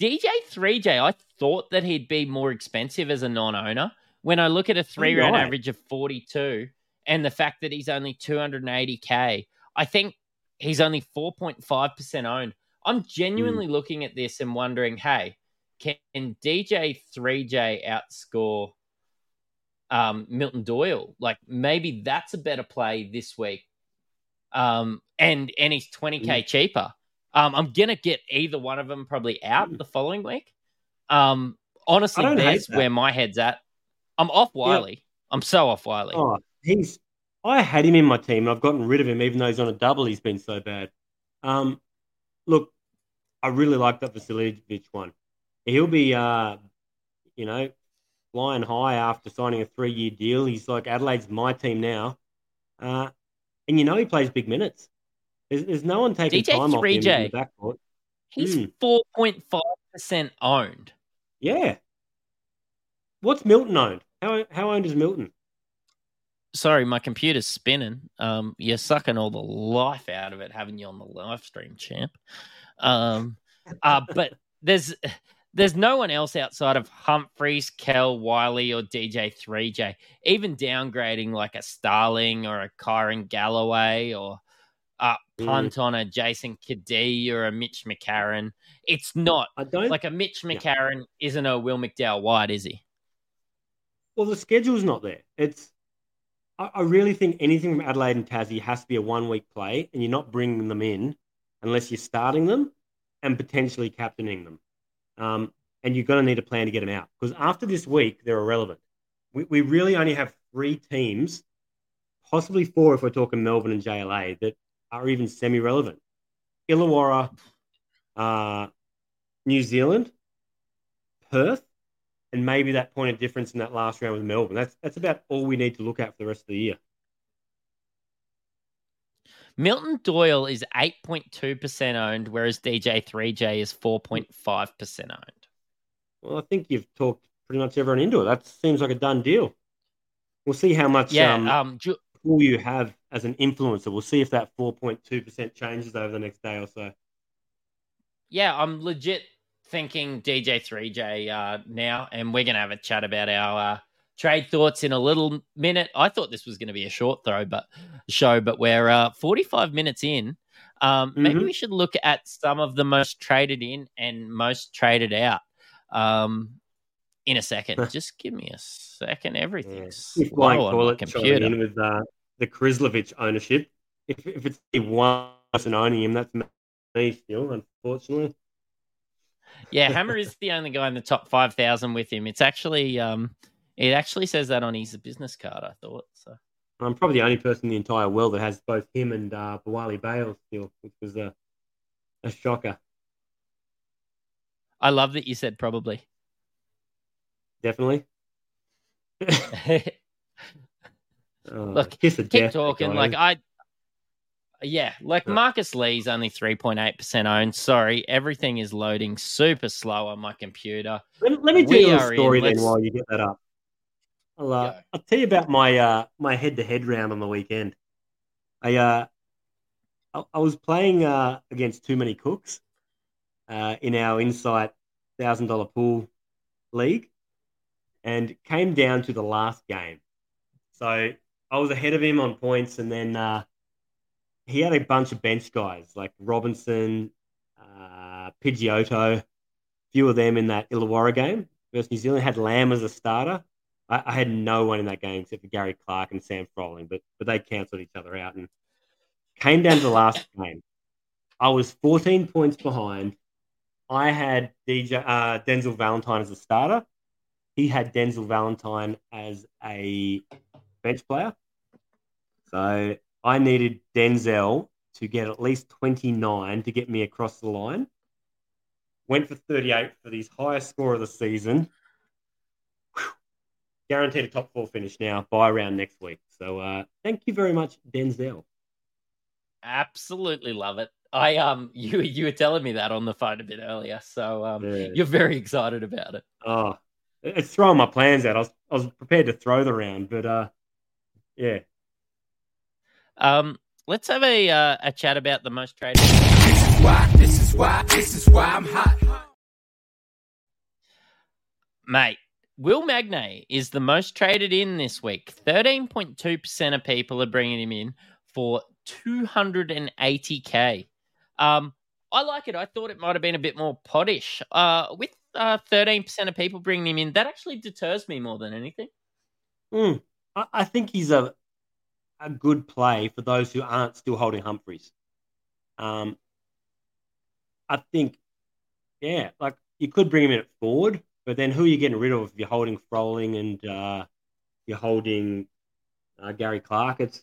DJ 3J, I thought that he'd be more expensive as a non owner. When I look at a three round right. average of 42 and the fact that he's only 280K, I think he's only 4.5% owned. I'm genuinely mm. looking at this and wondering hey, can DJ 3J outscore um, Milton Doyle. Like maybe that's a better play this week. Um, and and he's 20k mm. cheaper. Um, I'm gonna get either one of them probably out mm. the following week. Um, honestly, that's where my head's at. I'm off Wiley. Yep. I'm so off Wiley. Oh, he's. I had him in my team. and I've gotten rid of him, even though he's on a double. He's been so bad. Um, look, I really like that Vasiljevic one. He'll be, uh, you know, flying high after signing a three year deal. He's like Adelaide's my team now. Uh, and you know he plays big minutes. There's, there's no one taking DJ time 3J, off him in the backcourt. He's hmm. four point five percent owned. Yeah. What's Milton owned? How how owned is Milton? Sorry, my computer's spinning. Um, you're sucking all the life out of it, having you on the live stream, champ. Um, (laughs) uh, but there's there's no one else outside of Humphries, Kell, Wiley, or DJ 3J. Even downgrading like a Starling or a Kyron Galloway or a. punt mm. on a Jason Cadee or a Mitch McCarron. It's not I don't, like a Mitch McCarron isn't a Will McDowell White, is he? Well, the schedule's not there. It's I, I really think anything from Adelaide and Tassie has to be a one week play, and you're not bringing them in unless you're starting them and potentially captaining them. Um, and you're going to need a plan to get them out because after this week, they're irrelevant. We, we really only have three teams, possibly four if we're talking Melbourne and JLA, that are even semi relevant Illawarra, uh, New Zealand, Perth, and maybe that point of difference in that last round with Melbourne. That's, that's about all we need to look at for the rest of the year. Milton Doyle is 8.2% owned, whereas DJ 3J is 4.5% owned. Well, I think you've talked pretty much everyone into it. That seems like a done deal. We'll see how much Yeah, um, um, Ju- pull you have as an influencer. We'll see if that 4.2% changes over the next day or so. yeah, I'm legit thinking DJ3J uh, now, and we're gonna have a chat about our uh, trade thoughts in a little minute. I thought this was gonna be a short throw, but show, but we're uh, 45 minutes in. Um, Maybe Mhm. we should look at some of the most traded in and most traded out. Um, in a second, (laughs) just give me a second. Yeah. Everything's If slow on my computer. in with uh, the Krislovich ownership, if, if it's the one person owning him, that's me still, unfortunately. Yeah, Hammer (laughs) is the only guy in the top five thousand with him. It's actually um it actually says that on his business card, I thought. So I'm probably the only person in the entire world that has both him and uh, Bawali Bale still, which was a, a shocker. I love that you said probably. Definitely. (laughs) Oh, Look, Keep talking. Like I yeah, like Yeah. Marcus Lee's only three point eight percent owned. Sorry, everything is loading super slow on my computer. Let, let me tell We you a are in. story then while you get that up. I'll, uh, I'll tell you about my uh, my head to head round on the weekend. I uh, I, I was playing uh, against too many cooks uh, in our Insight thousand dollar pool league, and came down to the last game. So I was ahead of him on points, and then uh, he had a bunch of bench guys like Robinson, uh, Pidgeotto, a few of them in that Illawarra game versus New Zealand. Had Lamb as a starter. I, I had no one in that game except for Gary Clark and Sam Froling, but but they cancelled each other out and came down to the last (coughs) game. I was 14 points behind. I had DJ uh, Denzel Valentine as a starter. He had Denzel Valentine as a bench player. So I needed Denzel to get at least 29 to get me across the line. Went for 38 for his highest score of the season. Whew. Guaranteed a top four finish now by round next week. So uh, thank you very much, Denzel. Absolutely love it. I um (laughs) you you were telling me that on the phone a bit earlier, so um Yeah. you're very excited about it. Oh, it's throwing my plans out. I was, I was prepared to throw the round, but uh, yeah. Um, let's have a uh, a chat about the most traded. This is why, this is why, this is why I'm hot. Mate, Will Magnay is the most traded in this week. 13.2% of people are bringing him in for 280k. Um, I like it. I thought it might have been a bit more pottish. Uh, with uh, 13% of people bringing him in, that actually deters me more than anything. Mm. I, I think he's a a good play for those who aren't still holding Humphries. Um, I think, yeah, like you could bring him in at forward, but then who are you getting rid of if you're holding Froling and uh, you're holding uh, Gary Clark? It's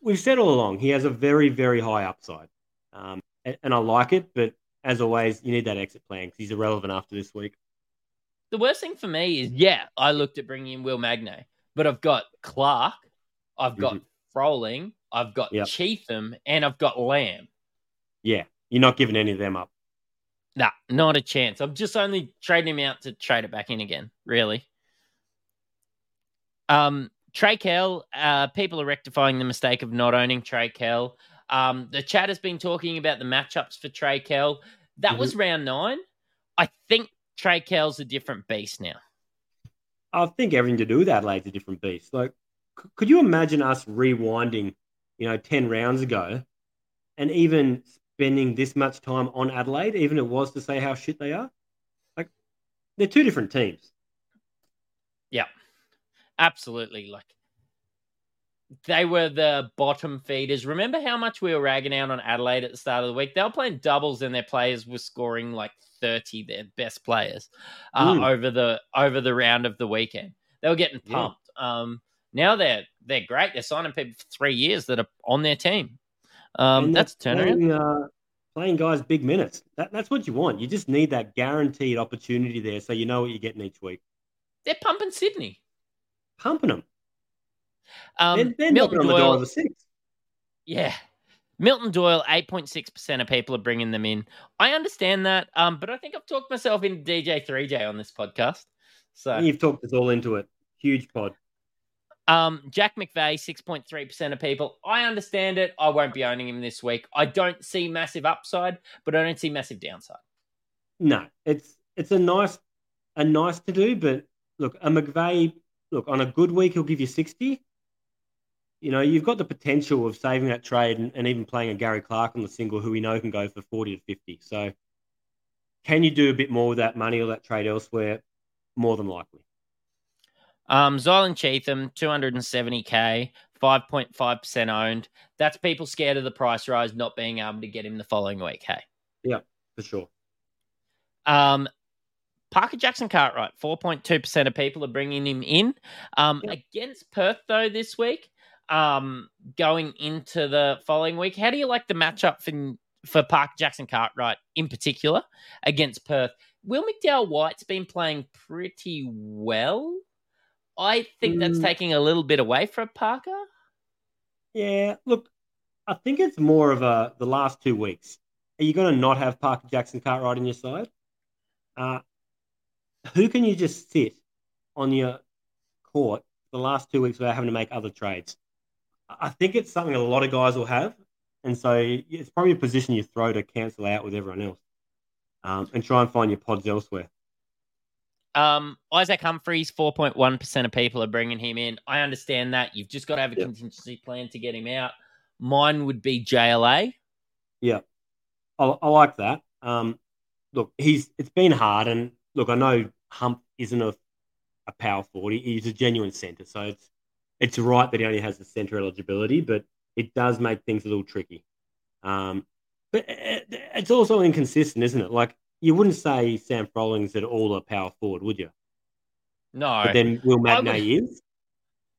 we've said all along he has a very very high upside, um, and, and I like it. But as always, you need that exit plan because he's irrelevant after this week. The worst thing for me is, yeah, I looked at bringing in Will Magnay, but I've got Clark, I've got Froling, I've got Yep. Cheatham, and I've got Lamb. Yeah, you're not giving any of them up. Nah, not a chance. I'm just only trading him out to trade it back in again, really. Um, Trey Kell, uh, people are rectifying the mistake of not owning Trey Kell. Um, the chat has been talking about the matchups for Trey Kell. That was round nine. I think Trey Kell's a different beast now. I think everything to do with Adelaide's a different beast. Like, c- could you imagine us rewinding, you know, 10 rounds ago and even spending this much time on Adelaide, even it was to say how shit they are? Like, they're two different teams. Yeah, absolutely. Like they were the bottom feeders. Remember how much we were ragging out on Adelaide at the start of the week? They were playing doubles, and their players were scoring like thirty. Their best players uh, Mm. over the over the round of the weekend. They were getting Yeah. pumped. Um, now they're they're great. They're signing people for three years that are on their team. Um, that's turnaround. Playing, uh, playing guys big minutes. That, that's what you want. You just need that guaranteed opportunity there so you know what you're getting each week. They're pumping Sydney. Pumping them. Um, they're on the door Doyle- of the six. Yeah. Milton Doyle, 8.6% of people are bringing them in. I understand that, um, but I think I've talked myself into DJ3J on this podcast. So, You've talked us all into it. Huge pod. Um, Jack McVeigh, 6.3% of people. I understand it. I won't be owning him this week. I don't see massive upside, but I don't see massive downside. No, it's it's a nice a nice to do, but look, a McVeigh, look, on a good week he'll give you 60. You know, you've got the potential of saving that trade and, and even playing a Gary Clark on the single who we know can go for 40 to 50. So can you do a bit more with that money or that trade elsewhere? More than likely. Um, Zylan Cheatham, 270k, 5.5% owned. That's people scared of the price rise, not being able to get him the following week. Hey, Yeah, for sure. um, Parker Jackson Cartwright, 4.2% of people are bringing him in. Um. Against Perth, though, this week, um, going into the following week, how do you like the matchup for, for Parker Jackson Cartwright in particular against Perth? Will McDowell White's been playing pretty well. I think that's Mm. taking a little bit away from Parker. Yeah, look, I think it's more of a the last two weeks. Are you going to not have Parker Jackson Cartwright in your side? Uh, who can you just sit on your court the last two weeks without having to make other trades? I think it's something a lot of guys will have, and so it's probably a position you throw to cancel out with everyone else, um, and try and find your pods elsewhere. Um, Isaac Humphries, 4.1% of people are bringing him in. I understand that. You've just got to have a Yep. contingency plan to get him out. Mine would be JLA. Yeah, I, I like that. Um, look, he's it's been hard, and look, I know Hump isn't a, a power forward. He- He's a genuine centre, so it's it's right that he only has the centre eligibility, but it does make things a little tricky. Um, but it's also inconsistent, isn't it? Like you wouldn't say Sam Froling's at all a power forward, would you? No. But then Will Magnay is.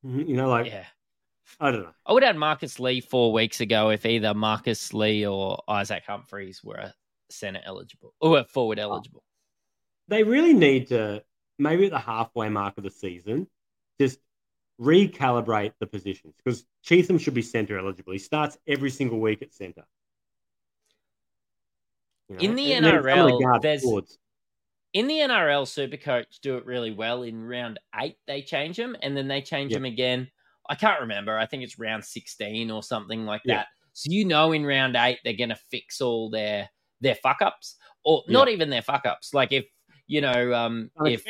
Mhm, You know, like yeah. I don't know. I would add Marcus Lee four weeks ago if either Marcus Lee or Isaac Humphries were a center eligible or a forward Oh. eligible. they really need to maybe at the halfway mark of the season just recalibrate the positions because Cheatham should be centre eligible. He starts every single week at centre. You In the and then some of the NRL, there's- forwards. In the NRL, Supercoach do it really well. In round eight, they change them, and then they change Yeah. them again. I can't remember. I think it's round sixteen or something like Yeah. that. So you know, in round eight, they're going to fix all their their fuck ups, or not even their fuck ups. Like if you know, um, if.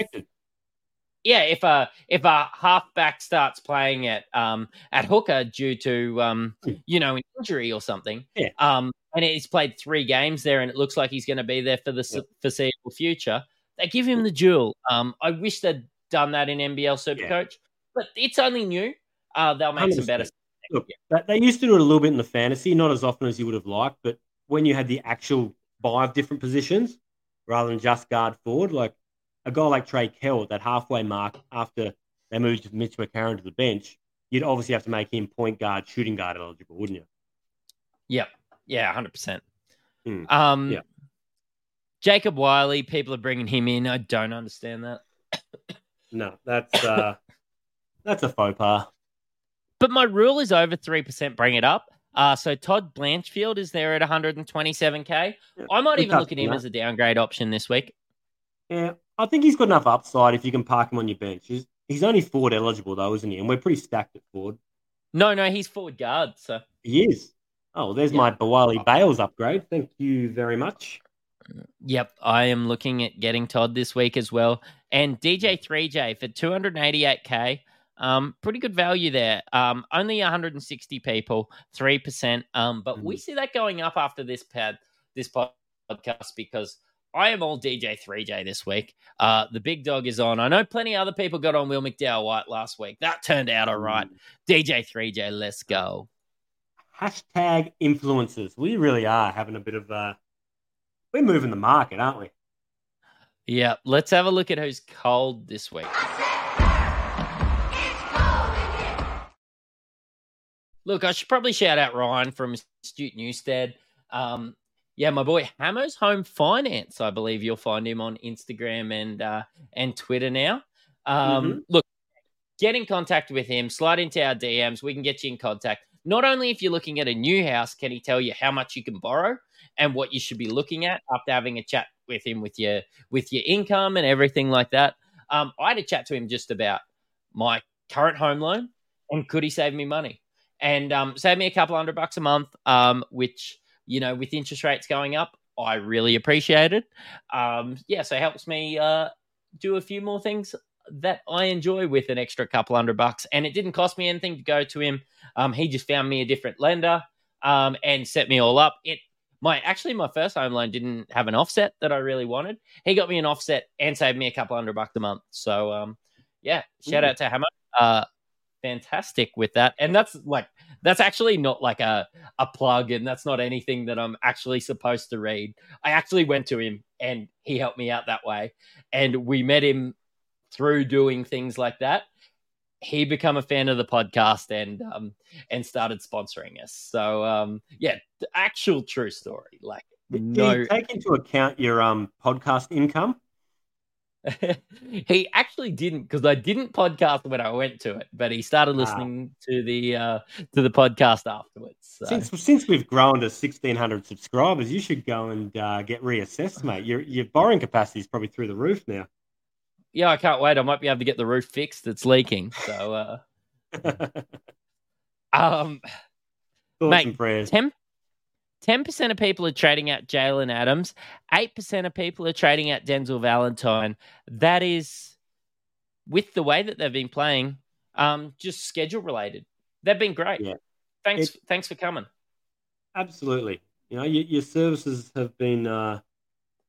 Yeah, if a if a halfback starts playing at um at hooker due to um Hmm. you know an injury or something, Yeah. um, and he's played three games there, and it looks like he's going to be there for the Yeah. foreseeable future, they give him the duel. Um, I wish they'd done that in NBL Supercoach, but it's only new. Uh, they'll make some better. 100%. Look, they used to do it a little bit in the fantasy, not as often as you would have liked, but when you had the actual five different positions rather than just guard forward, like a guy like Trey Kell at that halfway mark after they moved Mitch McCarron to the bench, you'd obviously have to make him point guard, shooting guard eligible, wouldn't you? Yep. Yeah, hundred percent. Hmm. Um, Yeah. Jacob Wiley, people are bringing him in. I don't understand that. (coughs) No, that's uh, (coughs) that's a faux pas. But my rule is over 3%, bring it up. Uh, so Todd Blanchfield is there at 127k. I might even look at him that. as a downgrade option this week. Yeah, I think he's got enough upside if you can park him on your bench. He's, he's only forward eligible though, isn't he? And we're pretty stacked at forward. No, no, he's forward guard. So He is. Oh, well, there's Yeah. my Biwali Bayles upgrade. Thank you very much. Yep, I am looking at getting Todd this week as well. And DJ3J for 288k. Um, pretty good value there. Um, only 160 people, three percent. Um, but we see that going up after this pad, this podcast because I am all DJ3J this week. Uh, the big dog is on. I know plenty of other people got on Will McDowell White last week. That turned out all right. DJ3J, let's go. Hashtag influencers. We really are having a bit of a. we're moving the market, aren't we? Yeah, let's have a look at who's cold this week. Look, I should probably shout out Ryan from Astute Newstead. Um, yeah, my boy Hammer's Home Finance. I believe you'll find him on Instagram and uh, and Twitter now. Um, Mhm. Look, get in contact with him. Slide into our DMs. We can get you in contact. Not only if you're looking at a new house, can he tell you how much you can borrow and what you should be looking at after having a chat with him with your with your income and everything like that. Um, I had a chat to him just about my current home loan and could he save me money? And um, save me a couple hundred bucks a month, um, which you know, with interest rates going up, I really appreciate it. Um, yeah, so it helps me uh, do a few more things that I enjoy with an extra couple hundred bucks. And it didn't cost me anything to go to him. Um, he just found me a different lender um, and set me all up. It my actually my first home loan didn't have an offset that I really wanted. He got me an offset and saved me a couple hundred bucks a month. So um, yeah, shout Mm. out to Hammer. Uh, fantastic with that. And that's like that's actually not like a a plug, and that's not anything that I'm actually supposed to read. I actually went to him and he helped me out that way, and we met him through doing things like that. He become a fan of the podcast and um and started sponsoring us. So um yeah, the actual true story. Like Do no you take into account your um podcast income? (laughs) he actually didn't because I didn't podcast when I went to it, but he started Ah. listening to the uh to the podcast afterwards. So. Since since we've grown to sixteen hundred subscribers, you should go and uh, get reassessed, mate. Your your borrowing capacity is probably through the roof now. yeah, I can't wait. I might be able to get the roof fixed. It's leaking. So uh (laughs) um Thoughts Mate, and prayers. 10 percent of people are trading out Jalen Adams. Eight percent of people are trading out Denzel Valentine. That is, with the way that they've been playing, um, just schedule related. They've been great. Yeah. Thanks, thanks for coming. Absolutely. You know, your, your services have been uh,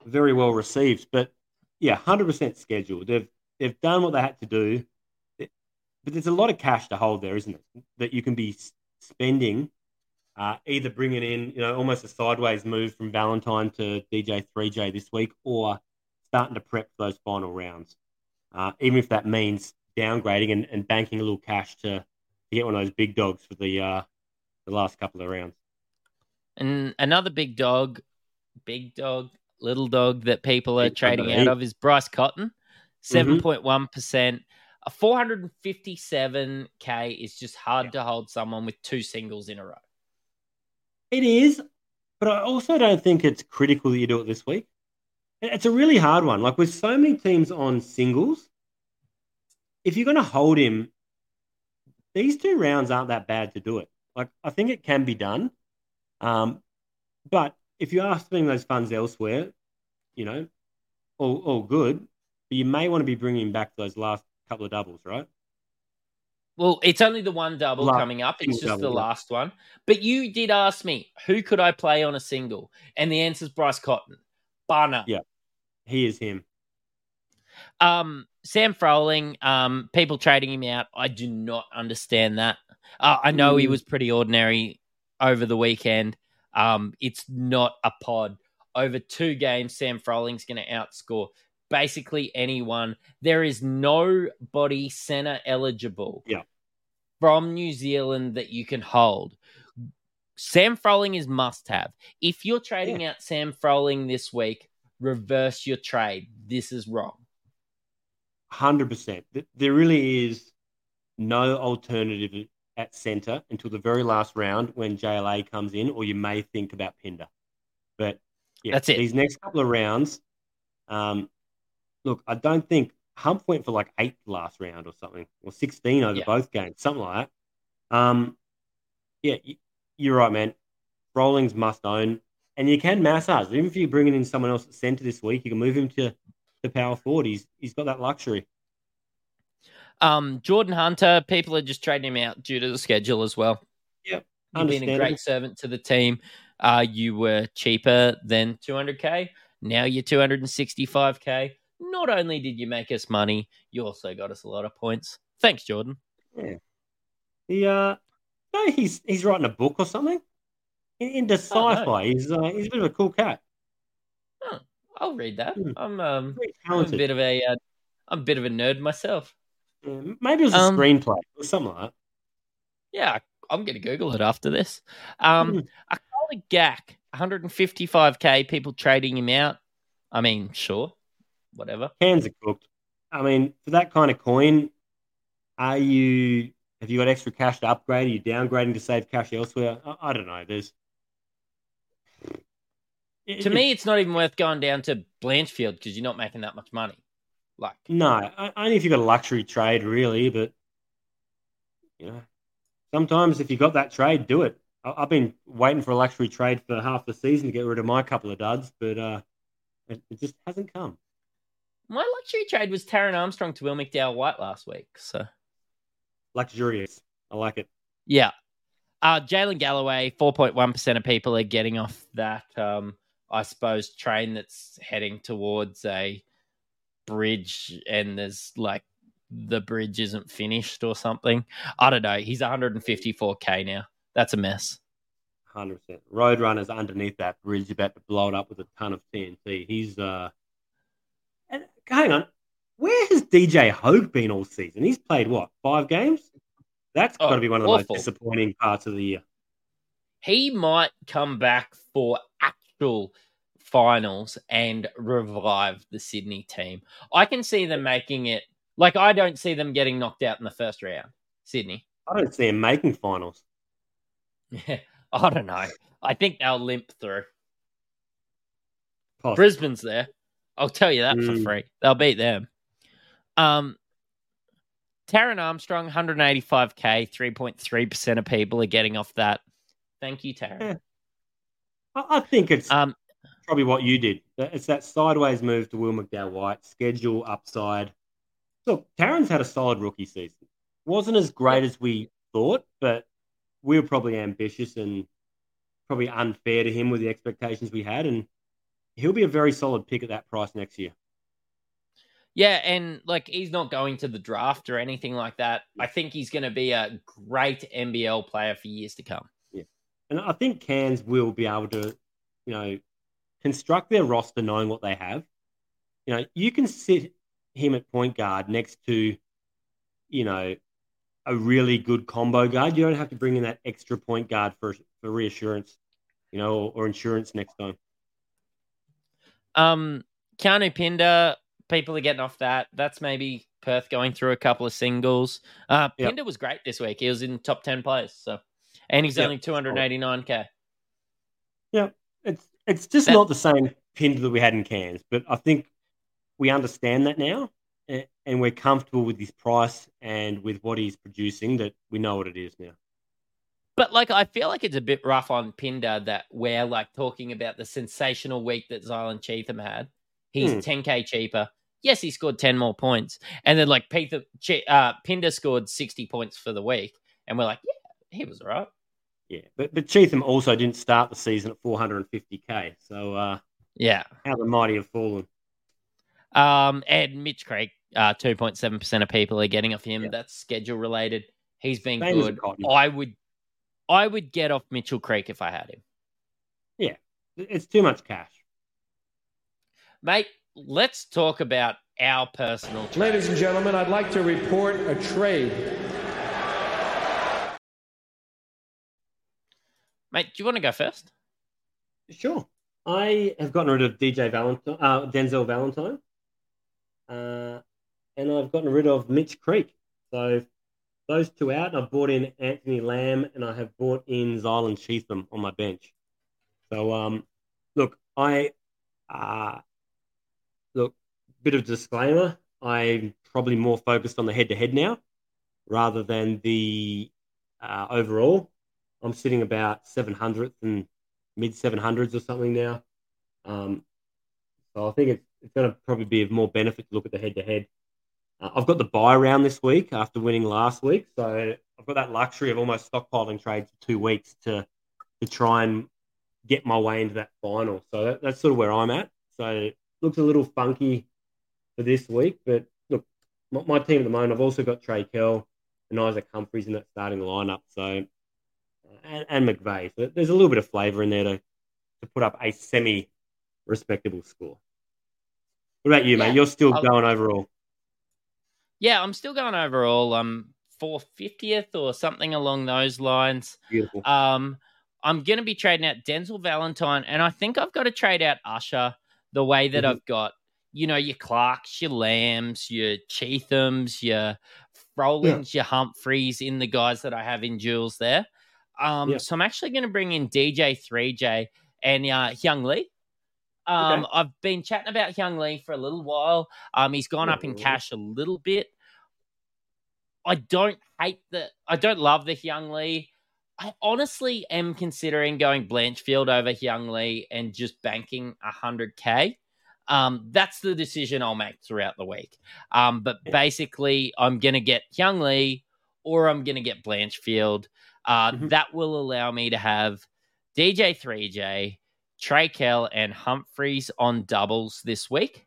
very well received, but yeah, hundred percent scheduled. They've they've done what they had to do, but there's a lot of cash to hold there, isn't it? That you can be spending, uh, either bringing in, you know, almost a sideways move from Valentine to DJ three J this week, or starting to prep for those final rounds. Uh, even if that means downgrading and, and banking a little cash to, to get one of those big dogs for the uh, the last couple of rounds. And another big dog, big dog, little dog that people are Big trading eh? out of is Bryce Cotton, seven point one percent. A four hundred and fifty-seven k is just hard to hold someone with two singles in a row. It is, but I also don't think it's critical that you do it this week. It's a really hard one. Like with so many teams on singles, if you're going to hold him, these two rounds aren't that bad to do it. Like I think it can be done, um, but if you are spending those funds elsewhere, you know, all all good. But you may want to be bringing back those last couple of doubles, right? Well, it's only the one double coming up. It's just double, the yeah. last one. But you did ask me who could I play on a single, and the answer is Bryce Cotton. Barner. Yeah. He is him. Um, Sam Froling. Um, people trading him out. I do not understand that. Uh, I know he Mm. was pretty ordinary over the weekend. Um, it's not a pod. Over two games, Sam Froling's going to outscore basically anyone. There is nobody center eligible Yeah. from New Zealand that you can hold. Sam Froling is must have. If you're trading out Sam Froling this week, reverse your trade. This is wrong. Hundred percent. There really is no alternative at centre until the very last round when JLA comes in, or you may think about Pinder. But yeah, That's it. These next couple of rounds, um, look, I don't think Hump went for like eight last round or something, or sixteen over Yeah. both games, something like that. Um, yeah, you're right, man. Froling's must own, and you can massage. Even if you're bringing in someone else at centre this week, you can move him to the power forward. He's he's got that luxury. Um, Jordan Hunter, people are just trading him out due to the schedule as well. Yep, You've been a great servant to the team. Uh, you were cheaper than 200k. Now you're 265k. Not only did you make us money, you also got us a lot of points. Thanks, Jordan. Yeah. He uh, no, he's he's writing a book or something. In- Into Oh, no. sci-fi, he's uh, he's a bit of a cool cat. Huh, I'll read that. Hmm. I'm um, I'm a bit of a, uh, I'm a bit of a nerd myself. Yeah, maybe it was a Um, screenplay or something like that. Yeah, I'm gonna Google it after this. Um, a colleague Gak, 155k people trading him out. I mean, sure, whatever. Cans are cooked. I mean, for that kind of coin, are you have you got extra cash to upgrade? Are you downgrading to save cash elsewhere? I, I don't know. There's To me, it's not even worth going down to Blanchfield because you're not making that much money. Like, no. Only if you've got a luxury trade, really. But you know, sometimes if you've got that trade, do it. I- I've been waiting for a luxury trade for half the season to get rid of my couple of duds, but uh, it, it just hasn't come. My luxury trade was Taran Armstrong to Will McDowell White last week. So Luxurious. I like it. yeah. Uh Jaylin Galloway, four point one percent of people are getting off that um, I suppose, train that's heading towards a bridge and there's like the bridge isn't finished or something. I don't know. He's 154k now. That's a mess. Hundred percent. Roadrunner's underneath that bridge, about to blow it up with a ton of TNT. He's uh, and hang on, where has DJ Hogue been all season? He's played what five games? That's Oh, got to be one of the awful. most disappointing parts of the year. He might come back for actual finals and revive the Sydney team. I can see them making it like I don't see them getting knocked out in the first round. Sydney. I don't see them making finals. Yeah, (laughs) I don't know. I think they'll limp through. Poss- Brisbane's there. I'll tell you that for Mm. free. They'll beat them. Um, Taran Armstrong, 185k, 3.3% of people are getting off that. Thank you, Taran. Yeah. I, I think it's Um, probably what you did. It's that sideways move to Will McDowell White, schedule upside. Look, Taran's had a solid rookie season. Wasn't as great as we thought, but we were probably ambitious and probably unfair to him with the expectations we had. And he'll be a very solid pick at that price next year. yeah, and like he's not going to the draft or anything like that. I think he's going to be a great NBL player for years to come. Yeah, and I think Cairns will be able to, you know, construct their roster knowing what they have. You know, you can sit him at point guard next to, you know, a really good combo guard. You don't have to bring in that extra point guard for for reassurance, you know, or, or insurance next time. Um, Keanu Pinder, people are getting off that. That's maybe Perth going through a couple of singles. Uh, Yep. Pinder was great this week. He was in top 10 players. So, and he's Yep. only 289k. Yeah, it's it's just That- not the same Pinder that we had in Cairns, but I think we understand that now, and we're comfortable with his price and with what he's producing. That we know what it is now. But like, I feel like it's a bit rough on Pinder that we're like talking about the sensational week that Zylan Cheatham had. He's Hmm. 10k cheaper. Yes, he scored 10 more points. And then like Peter, uh, Pinder scored 60 points for the week. And we're like, yeah, he was all right. Yeah, but but Cheatham also didn't start the season at 450k. So uh, Yeah. how the mighty have fallen. Um, and Mitch Creek, uh, 2.7% of people are getting off him. Yeah. That's schedule related. He's been Same good. I would, I would get off Mitchell Creek if I had him. Yeah, it's too much cash. Mate, let's talk about our personal trade. Ladies and gentlemen, I'd like to report a trade. Mate, do you want to go first? Sure. I have gotten rid of DJ Valentine, uh, Denzel Valentine, uh, and I've gotten rid of Mitch Creek. So those two out, I've bought in Anthony Lamb, and I have bought in Zylan Cheatham on my bench. So, um, look, I, uh, look, bit of disclaimer. I'm probably more focused on the head-to-head now, rather than the uh, overall. I'm sitting about 700th and mid 700s or something now. Um, so I think it's, it's going to probably be of more benefit to look at the head to head head. I've got the buy round this week after winning last week. So I've got that luxury of almost stockpiling trades for two weeks to, to try and get my way into that final. So that, that's sort of where I'm at. So it looks a little funky for this week. But look, my, my team at the moment, I've also got Trey Kell and Isaac Humphries in that starting lineup. So uh, and, and McVeigh. So there's a little bit of flavour in there to, to put up a semi respectable score. What about you, Yeah, mate? You're still I'll- going overall. Yeah, I'm still going overall. Um, 450th or something along those lines. Beautiful. Um, I'm going to be trading out Denzel Valentine, and I think I've got to trade out Usher the way that Mhm. I've got, you know, your Clarks, your Lambs, your Cheathams, your Rollins, your Humphries in the guys that I have in duels there. Um, Yeah. So I'm actually going to bring in DJ3J and uh, Young Lee. Um, Okay. I've been chatting about Young Lee for a little while. Um, he's gone up in cash a little bit. I don't hate the. I don't love the Young Lee. I honestly am considering going Blanchfield over Young Lee and just banking 100k. Um, that's the decision I'll make throughout the week. Um, but basically, I'm going to get Young Lee or I'm going to get Blanchfield. Uh, Mhm. That will allow me to have DJ 3J, Trey Kell, and Humphries on doubles this week.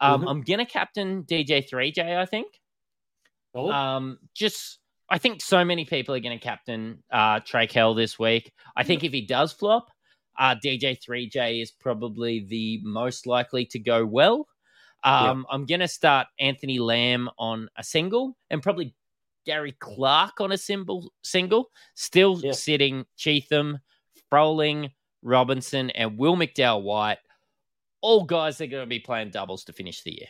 Um, Mhm. I'm going to captain DJ 3J, I think. Solid. Um, just I think so many people are going to captain uh, Trey Kell this week. I think if he does flop, uh, DJ 3J is probably the most likely to go well. Um, I'm going to start Anthony Lamb on a single and probably Gary Clark on a symbol, single. Still Yeah. sitting Cheatham, Froling, Robinson, and Will McDowell White. All guys that are going to be playing doubles to finish the year.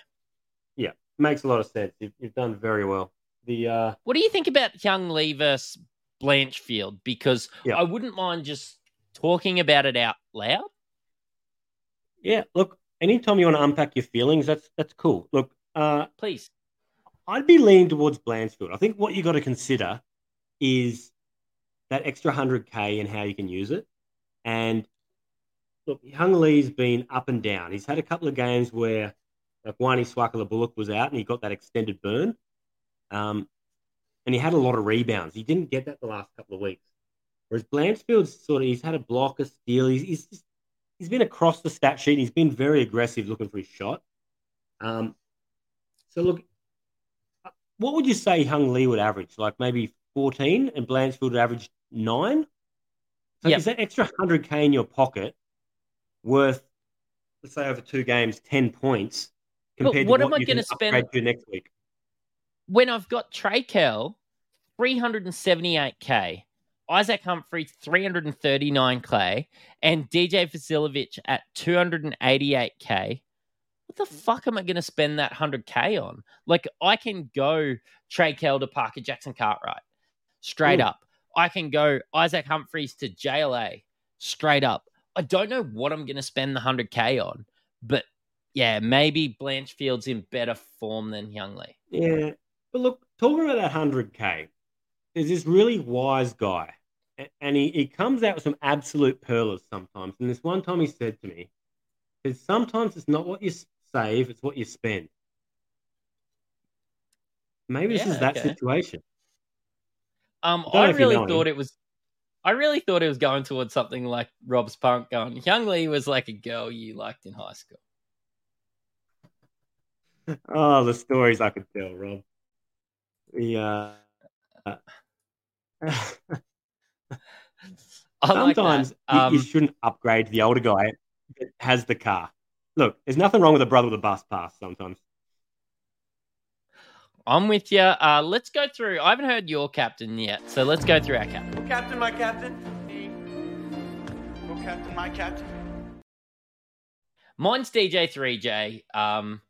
Yeah, makes a lot of sense. You've, you've done very well. The uh, What do you think about Young Lee versus Blanchfield? Because Yeah. I wouldn't mind just talking about it out loud. yeah, look, anytime you want to unpack your feelings, that's that's cool. Look, uh, Please. I'd be leaning towards Blanchfield. I think what you got to consider is that extra 100K and how you can use it. And look, Hung Lee's been up and down. He's had a couple of games where, like, he Swakala Bullock was out and he got that extended burn. Um, and he had a lot of rebounds. He didn't get that the last couple of weeks. Whereas Blanchfield's sort of, he's had a block, a steal. He's, he's, just, he's been across the stat sheet. He's been very aggressive looking for his shot. Um, so, look, what would you say Hung Lee would average? Like maybe 14 and Blanchfield would average nine? So Yep. is that extra 100K in your pocket worth, let's say over two games, 10 points But compared what to am what I you gonna spend- to next week? When I've got Trey Kell, 378K, Isaac Humphrey, 339K, and DJ Vasiljevic at 288K, what the fuck am I going to spend that 100K on? Like, I can go Trey Kell to Parker Jackson Cartwright, straight Ooh. up. I can go Isaac Humphries to JLA, straight up. I don't know what I'm going to spend the 100K on, but yeah, maybe Blanchfield's in better form than Young Lee. Yeah. But look, talking about that 100K, there's this really wise guy, and he, he comes out with some absolute pearlers sometimes. And this one time he said to me, that sometimes it's not what you save, it's what you spend. Maybe this Yeah, is that okay. situation. Um, I I you really thought him. it was. I really thought it was going towards something like Rob's punk going. Young Lee was like a girl you liked in high school. (laughs) Oh, the stories I could tell, Rob. The, uh, (laughs) I like that. sometimes you- Um, you shouldn't upgrade the older guy that has the car. Look, there's nothing wrong with a brother with a bus pass sometimes. I'm with you. Uh, let's go through. I haven't heard your captain yet, so let's go through our captain. Captain, my captain. Me. Captain, my captain. Mine's DJ3J, um,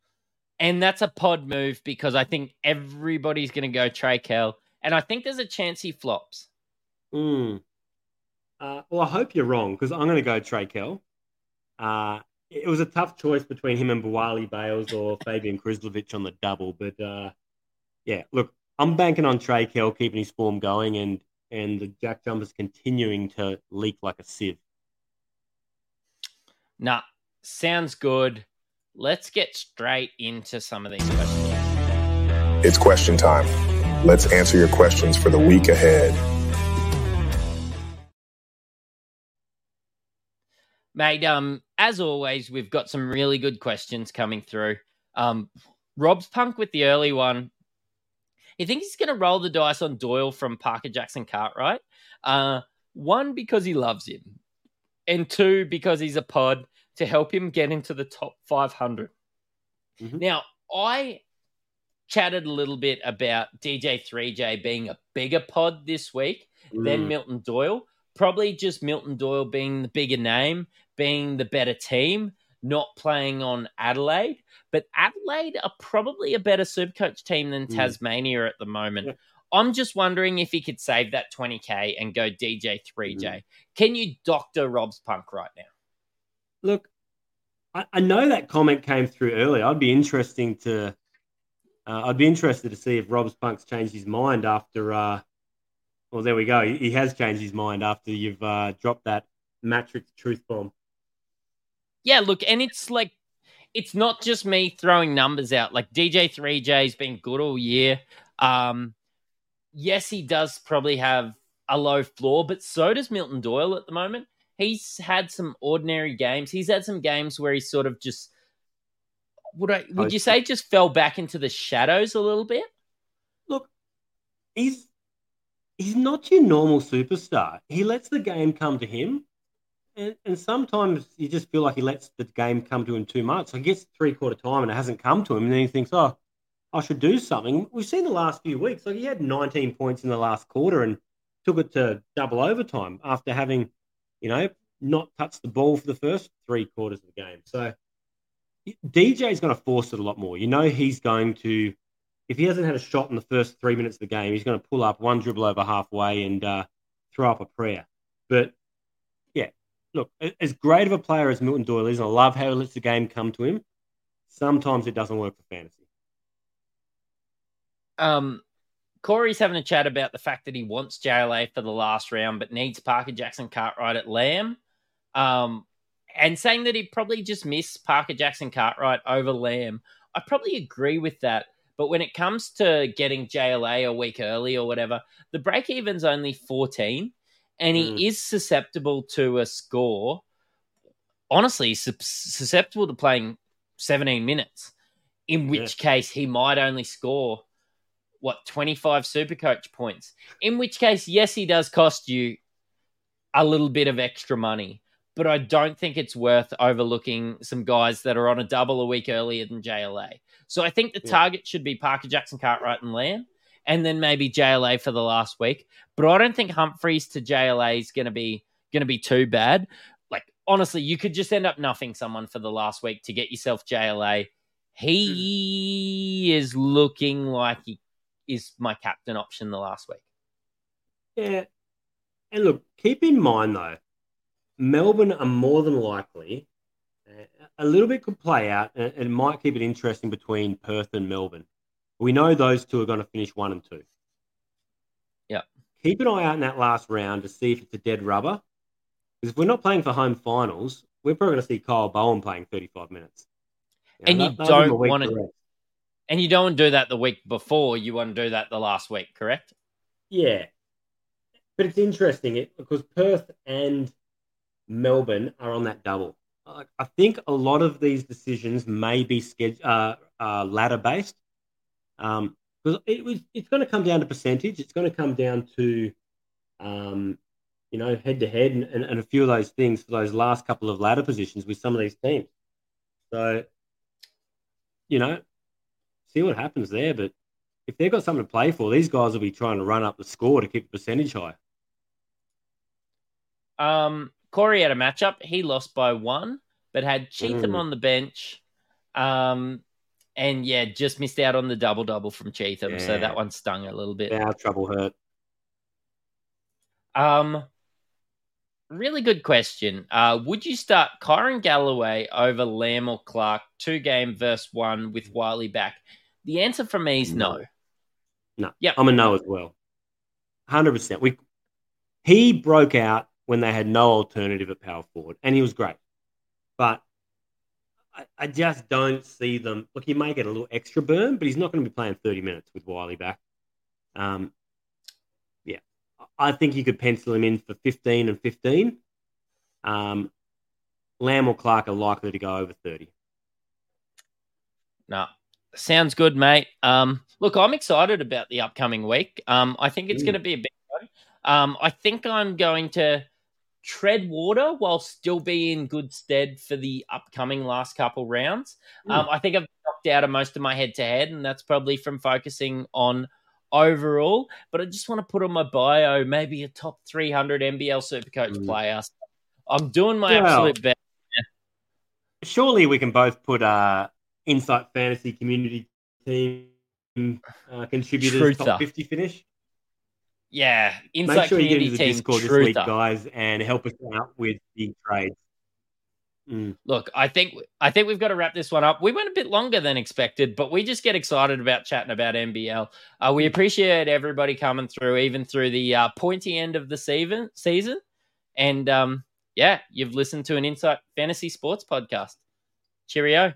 and that's a pod move because I think everybody's going to go Trey Kell, and I think there's a chance he flops. Mm. Uh, well, I hope you're wrong because I'm going to go Trey Kell. Uh, it was a tough choice between him and Biwali Bayles or Fabijan Krslovic on the double, but uh, yeah, look, I'm banking on Trey Kell keeping his form going and and the Jack Jumpers continuing to leak like a sieve. Nah, sounds good. Let's get straight into some of these questions. It's question time. Let's answer your questions for the week ahead. Mate, um, as always, we've got some really good questions coming through. Um, Rob's punk with the early one. You think he's going to roll the dice on Doyle from Parker Jackson Cartwright? Uh, one, because he loves him, and two, because he's a pod to help him get into the top 500. Mhm. Now, I chatted a little bit about DJ3J being a bigger pod this week than Mm. Milton Doyle. Probably just Milton Doyle being the bigger name, being the better team, not playing on Adelaide. But Adelaide are probably a better Supercoach team than Mm. Tasmania at the moment. Yeah. I'm just wondering if he could save that 20k and go DJ3J. Mm. Can you doctor Rob's punk right now? Look, I, I know that comment came through earlier. I'd be interesting to Uh, I'd be interested to see if Rob Spunk's changed his mind after. Uh, well, there we go. He, he has changed his mind after you've uh, dropped that Matrix truth bomb. Yeah, look, and it's like it's not just me throwing numbers out. Like DJ3J's been good all year. Um, yes, he does probably have a low floor, but so does Milton Doyle at the moment. He's had some ordinary games. He's had some games where he sort of just would I would you say just fell back into the shadows a little bit? Look, he's he's not your normal superstar. He lets the game come to him. And, and sometimes you just feel like he lets the game come to him too much. So he gets three quarter time and it hasn't come to him, and then he thinks, "Oh, I should do something." We've seen the last few weeks, like he had 19 points in the last quarter and took it to double overtime after having, you know, not touched the ball for the first three quarters of the game. So DJ is going to force it a lot more. You know, he's going to, if he hasn't had a shot in the first three minutes of the game, he's going to pull up one dribble over halfway and uh, throw up a prayer. But look, as great of a player as Milton Doyle is, I love how he lets the game come to him. Sometimes it doesn't work for fantasy. Um, Corey's having a chat about the fact that he wants JLA for the last round, but needs Parker Jackson Cartwright at Lamb. Um, and saying that he'd probably just miss Parker Jackson Cartwright over Lamb. I probably agree with that. But when it comes to getting JLA a week early or whatever, the break even's only 14 and he mm. is susceptible to a score. Honestly, susceptible to playing 17 minutes, in which yeah. case he might only score what 25 super coach points. In which case, yes, he does cost you a little bit of extra money, but I don't think it's worth overlooking some guys that are on a double a week earlier than JLA. So I think the yeah. target should be Parker Jackson, Cartwright, and Lamb and then maybe JLA for the last week. But I don't think Humphries to JLA is going to be going to be too bad. Like honestly, you could just end up nothing someone for the last week to get yourself JLA. He mm. is looking like he is my captain option the last week. Yeah. And look, keep in mind though, Melbourne are more than likely uh, a little bit could play out and it might keep it interesting between Perth and Melbourne. We know those two are going to finish one and two. Yeah. Keep an eye out in that last round to see if it's a dead rubber. Because if we're not playing for home finals, we're probably going to see Kyle Bowen playing 35 minutes. You know, and you don't want to. And you don't do that the week before. You want to do that the last week, correct? Yeah. But it's interesting it, because Perth and Melbourne are on that double. I think a lot of these decisions may be schedule, uh, uh, ladder based. Um, because it was, it's going to come down to percentage. It's going to come down to, um, you know, head to head and a few of those things for those last couple of ladder positions with some of these teams. So, you know, see what happens there. But if they've got something to play for, these guys will be trying to run up the score to keep the percentage high. Um, Corey had a matchup. He lost by one, but had Cheatham mm. on the bench. Um, and yeah, just missed out on the double double from Cheatham, yeah. so that one stung a little bit. Our trouble hurt. Um, really good question. Uh, would you start Kyrin Galloway over Lamb or Clark two game versus one with Wiley back? The answer for me is no. No. Yeah, I'm a no as well. Hundred percent. We he broke out when they had no alternative at power forward, and he was great. But I, I just don't see them. Look, he may get a little extra burn, but he's not going to be playing 30 minutes with Wiley back. Um, yeah, I think you could pencil him in for 15 and 15. Um, Lamb or Clark are likely to go over 30. No, sounds good, mate. Um, look, I'm excited about the upcoming week. Um, I think it's going to be a big one. Um, I think I'm going to tread water while still be in good stead for the upcoming last couple rounds. Mm. Um, I think I've knocked out of most of my head to head, and that's probably from focusing on overall. But I just want to put on my bio maybe a top 300 NBL Supercoach mm. player. I'm doing my well, absolute best. Surely we can both put uh, Insight Fantasy Community Team uh, contributors Truther. top 50 finish. Yeah, Inside Make sure you get into the Discord this week, guys, and help us out with the trades. Mm. Look, I think I think we've got to wrap this one up. We went a bit longer than expected, but we just get excited about chatting about NBL. Uh, we appreciate everybody coming through, even through the uh, pointy end of the season. Season, and um, yeah, you've listened to an Insight Fantasy Sports podcast. Cheerio.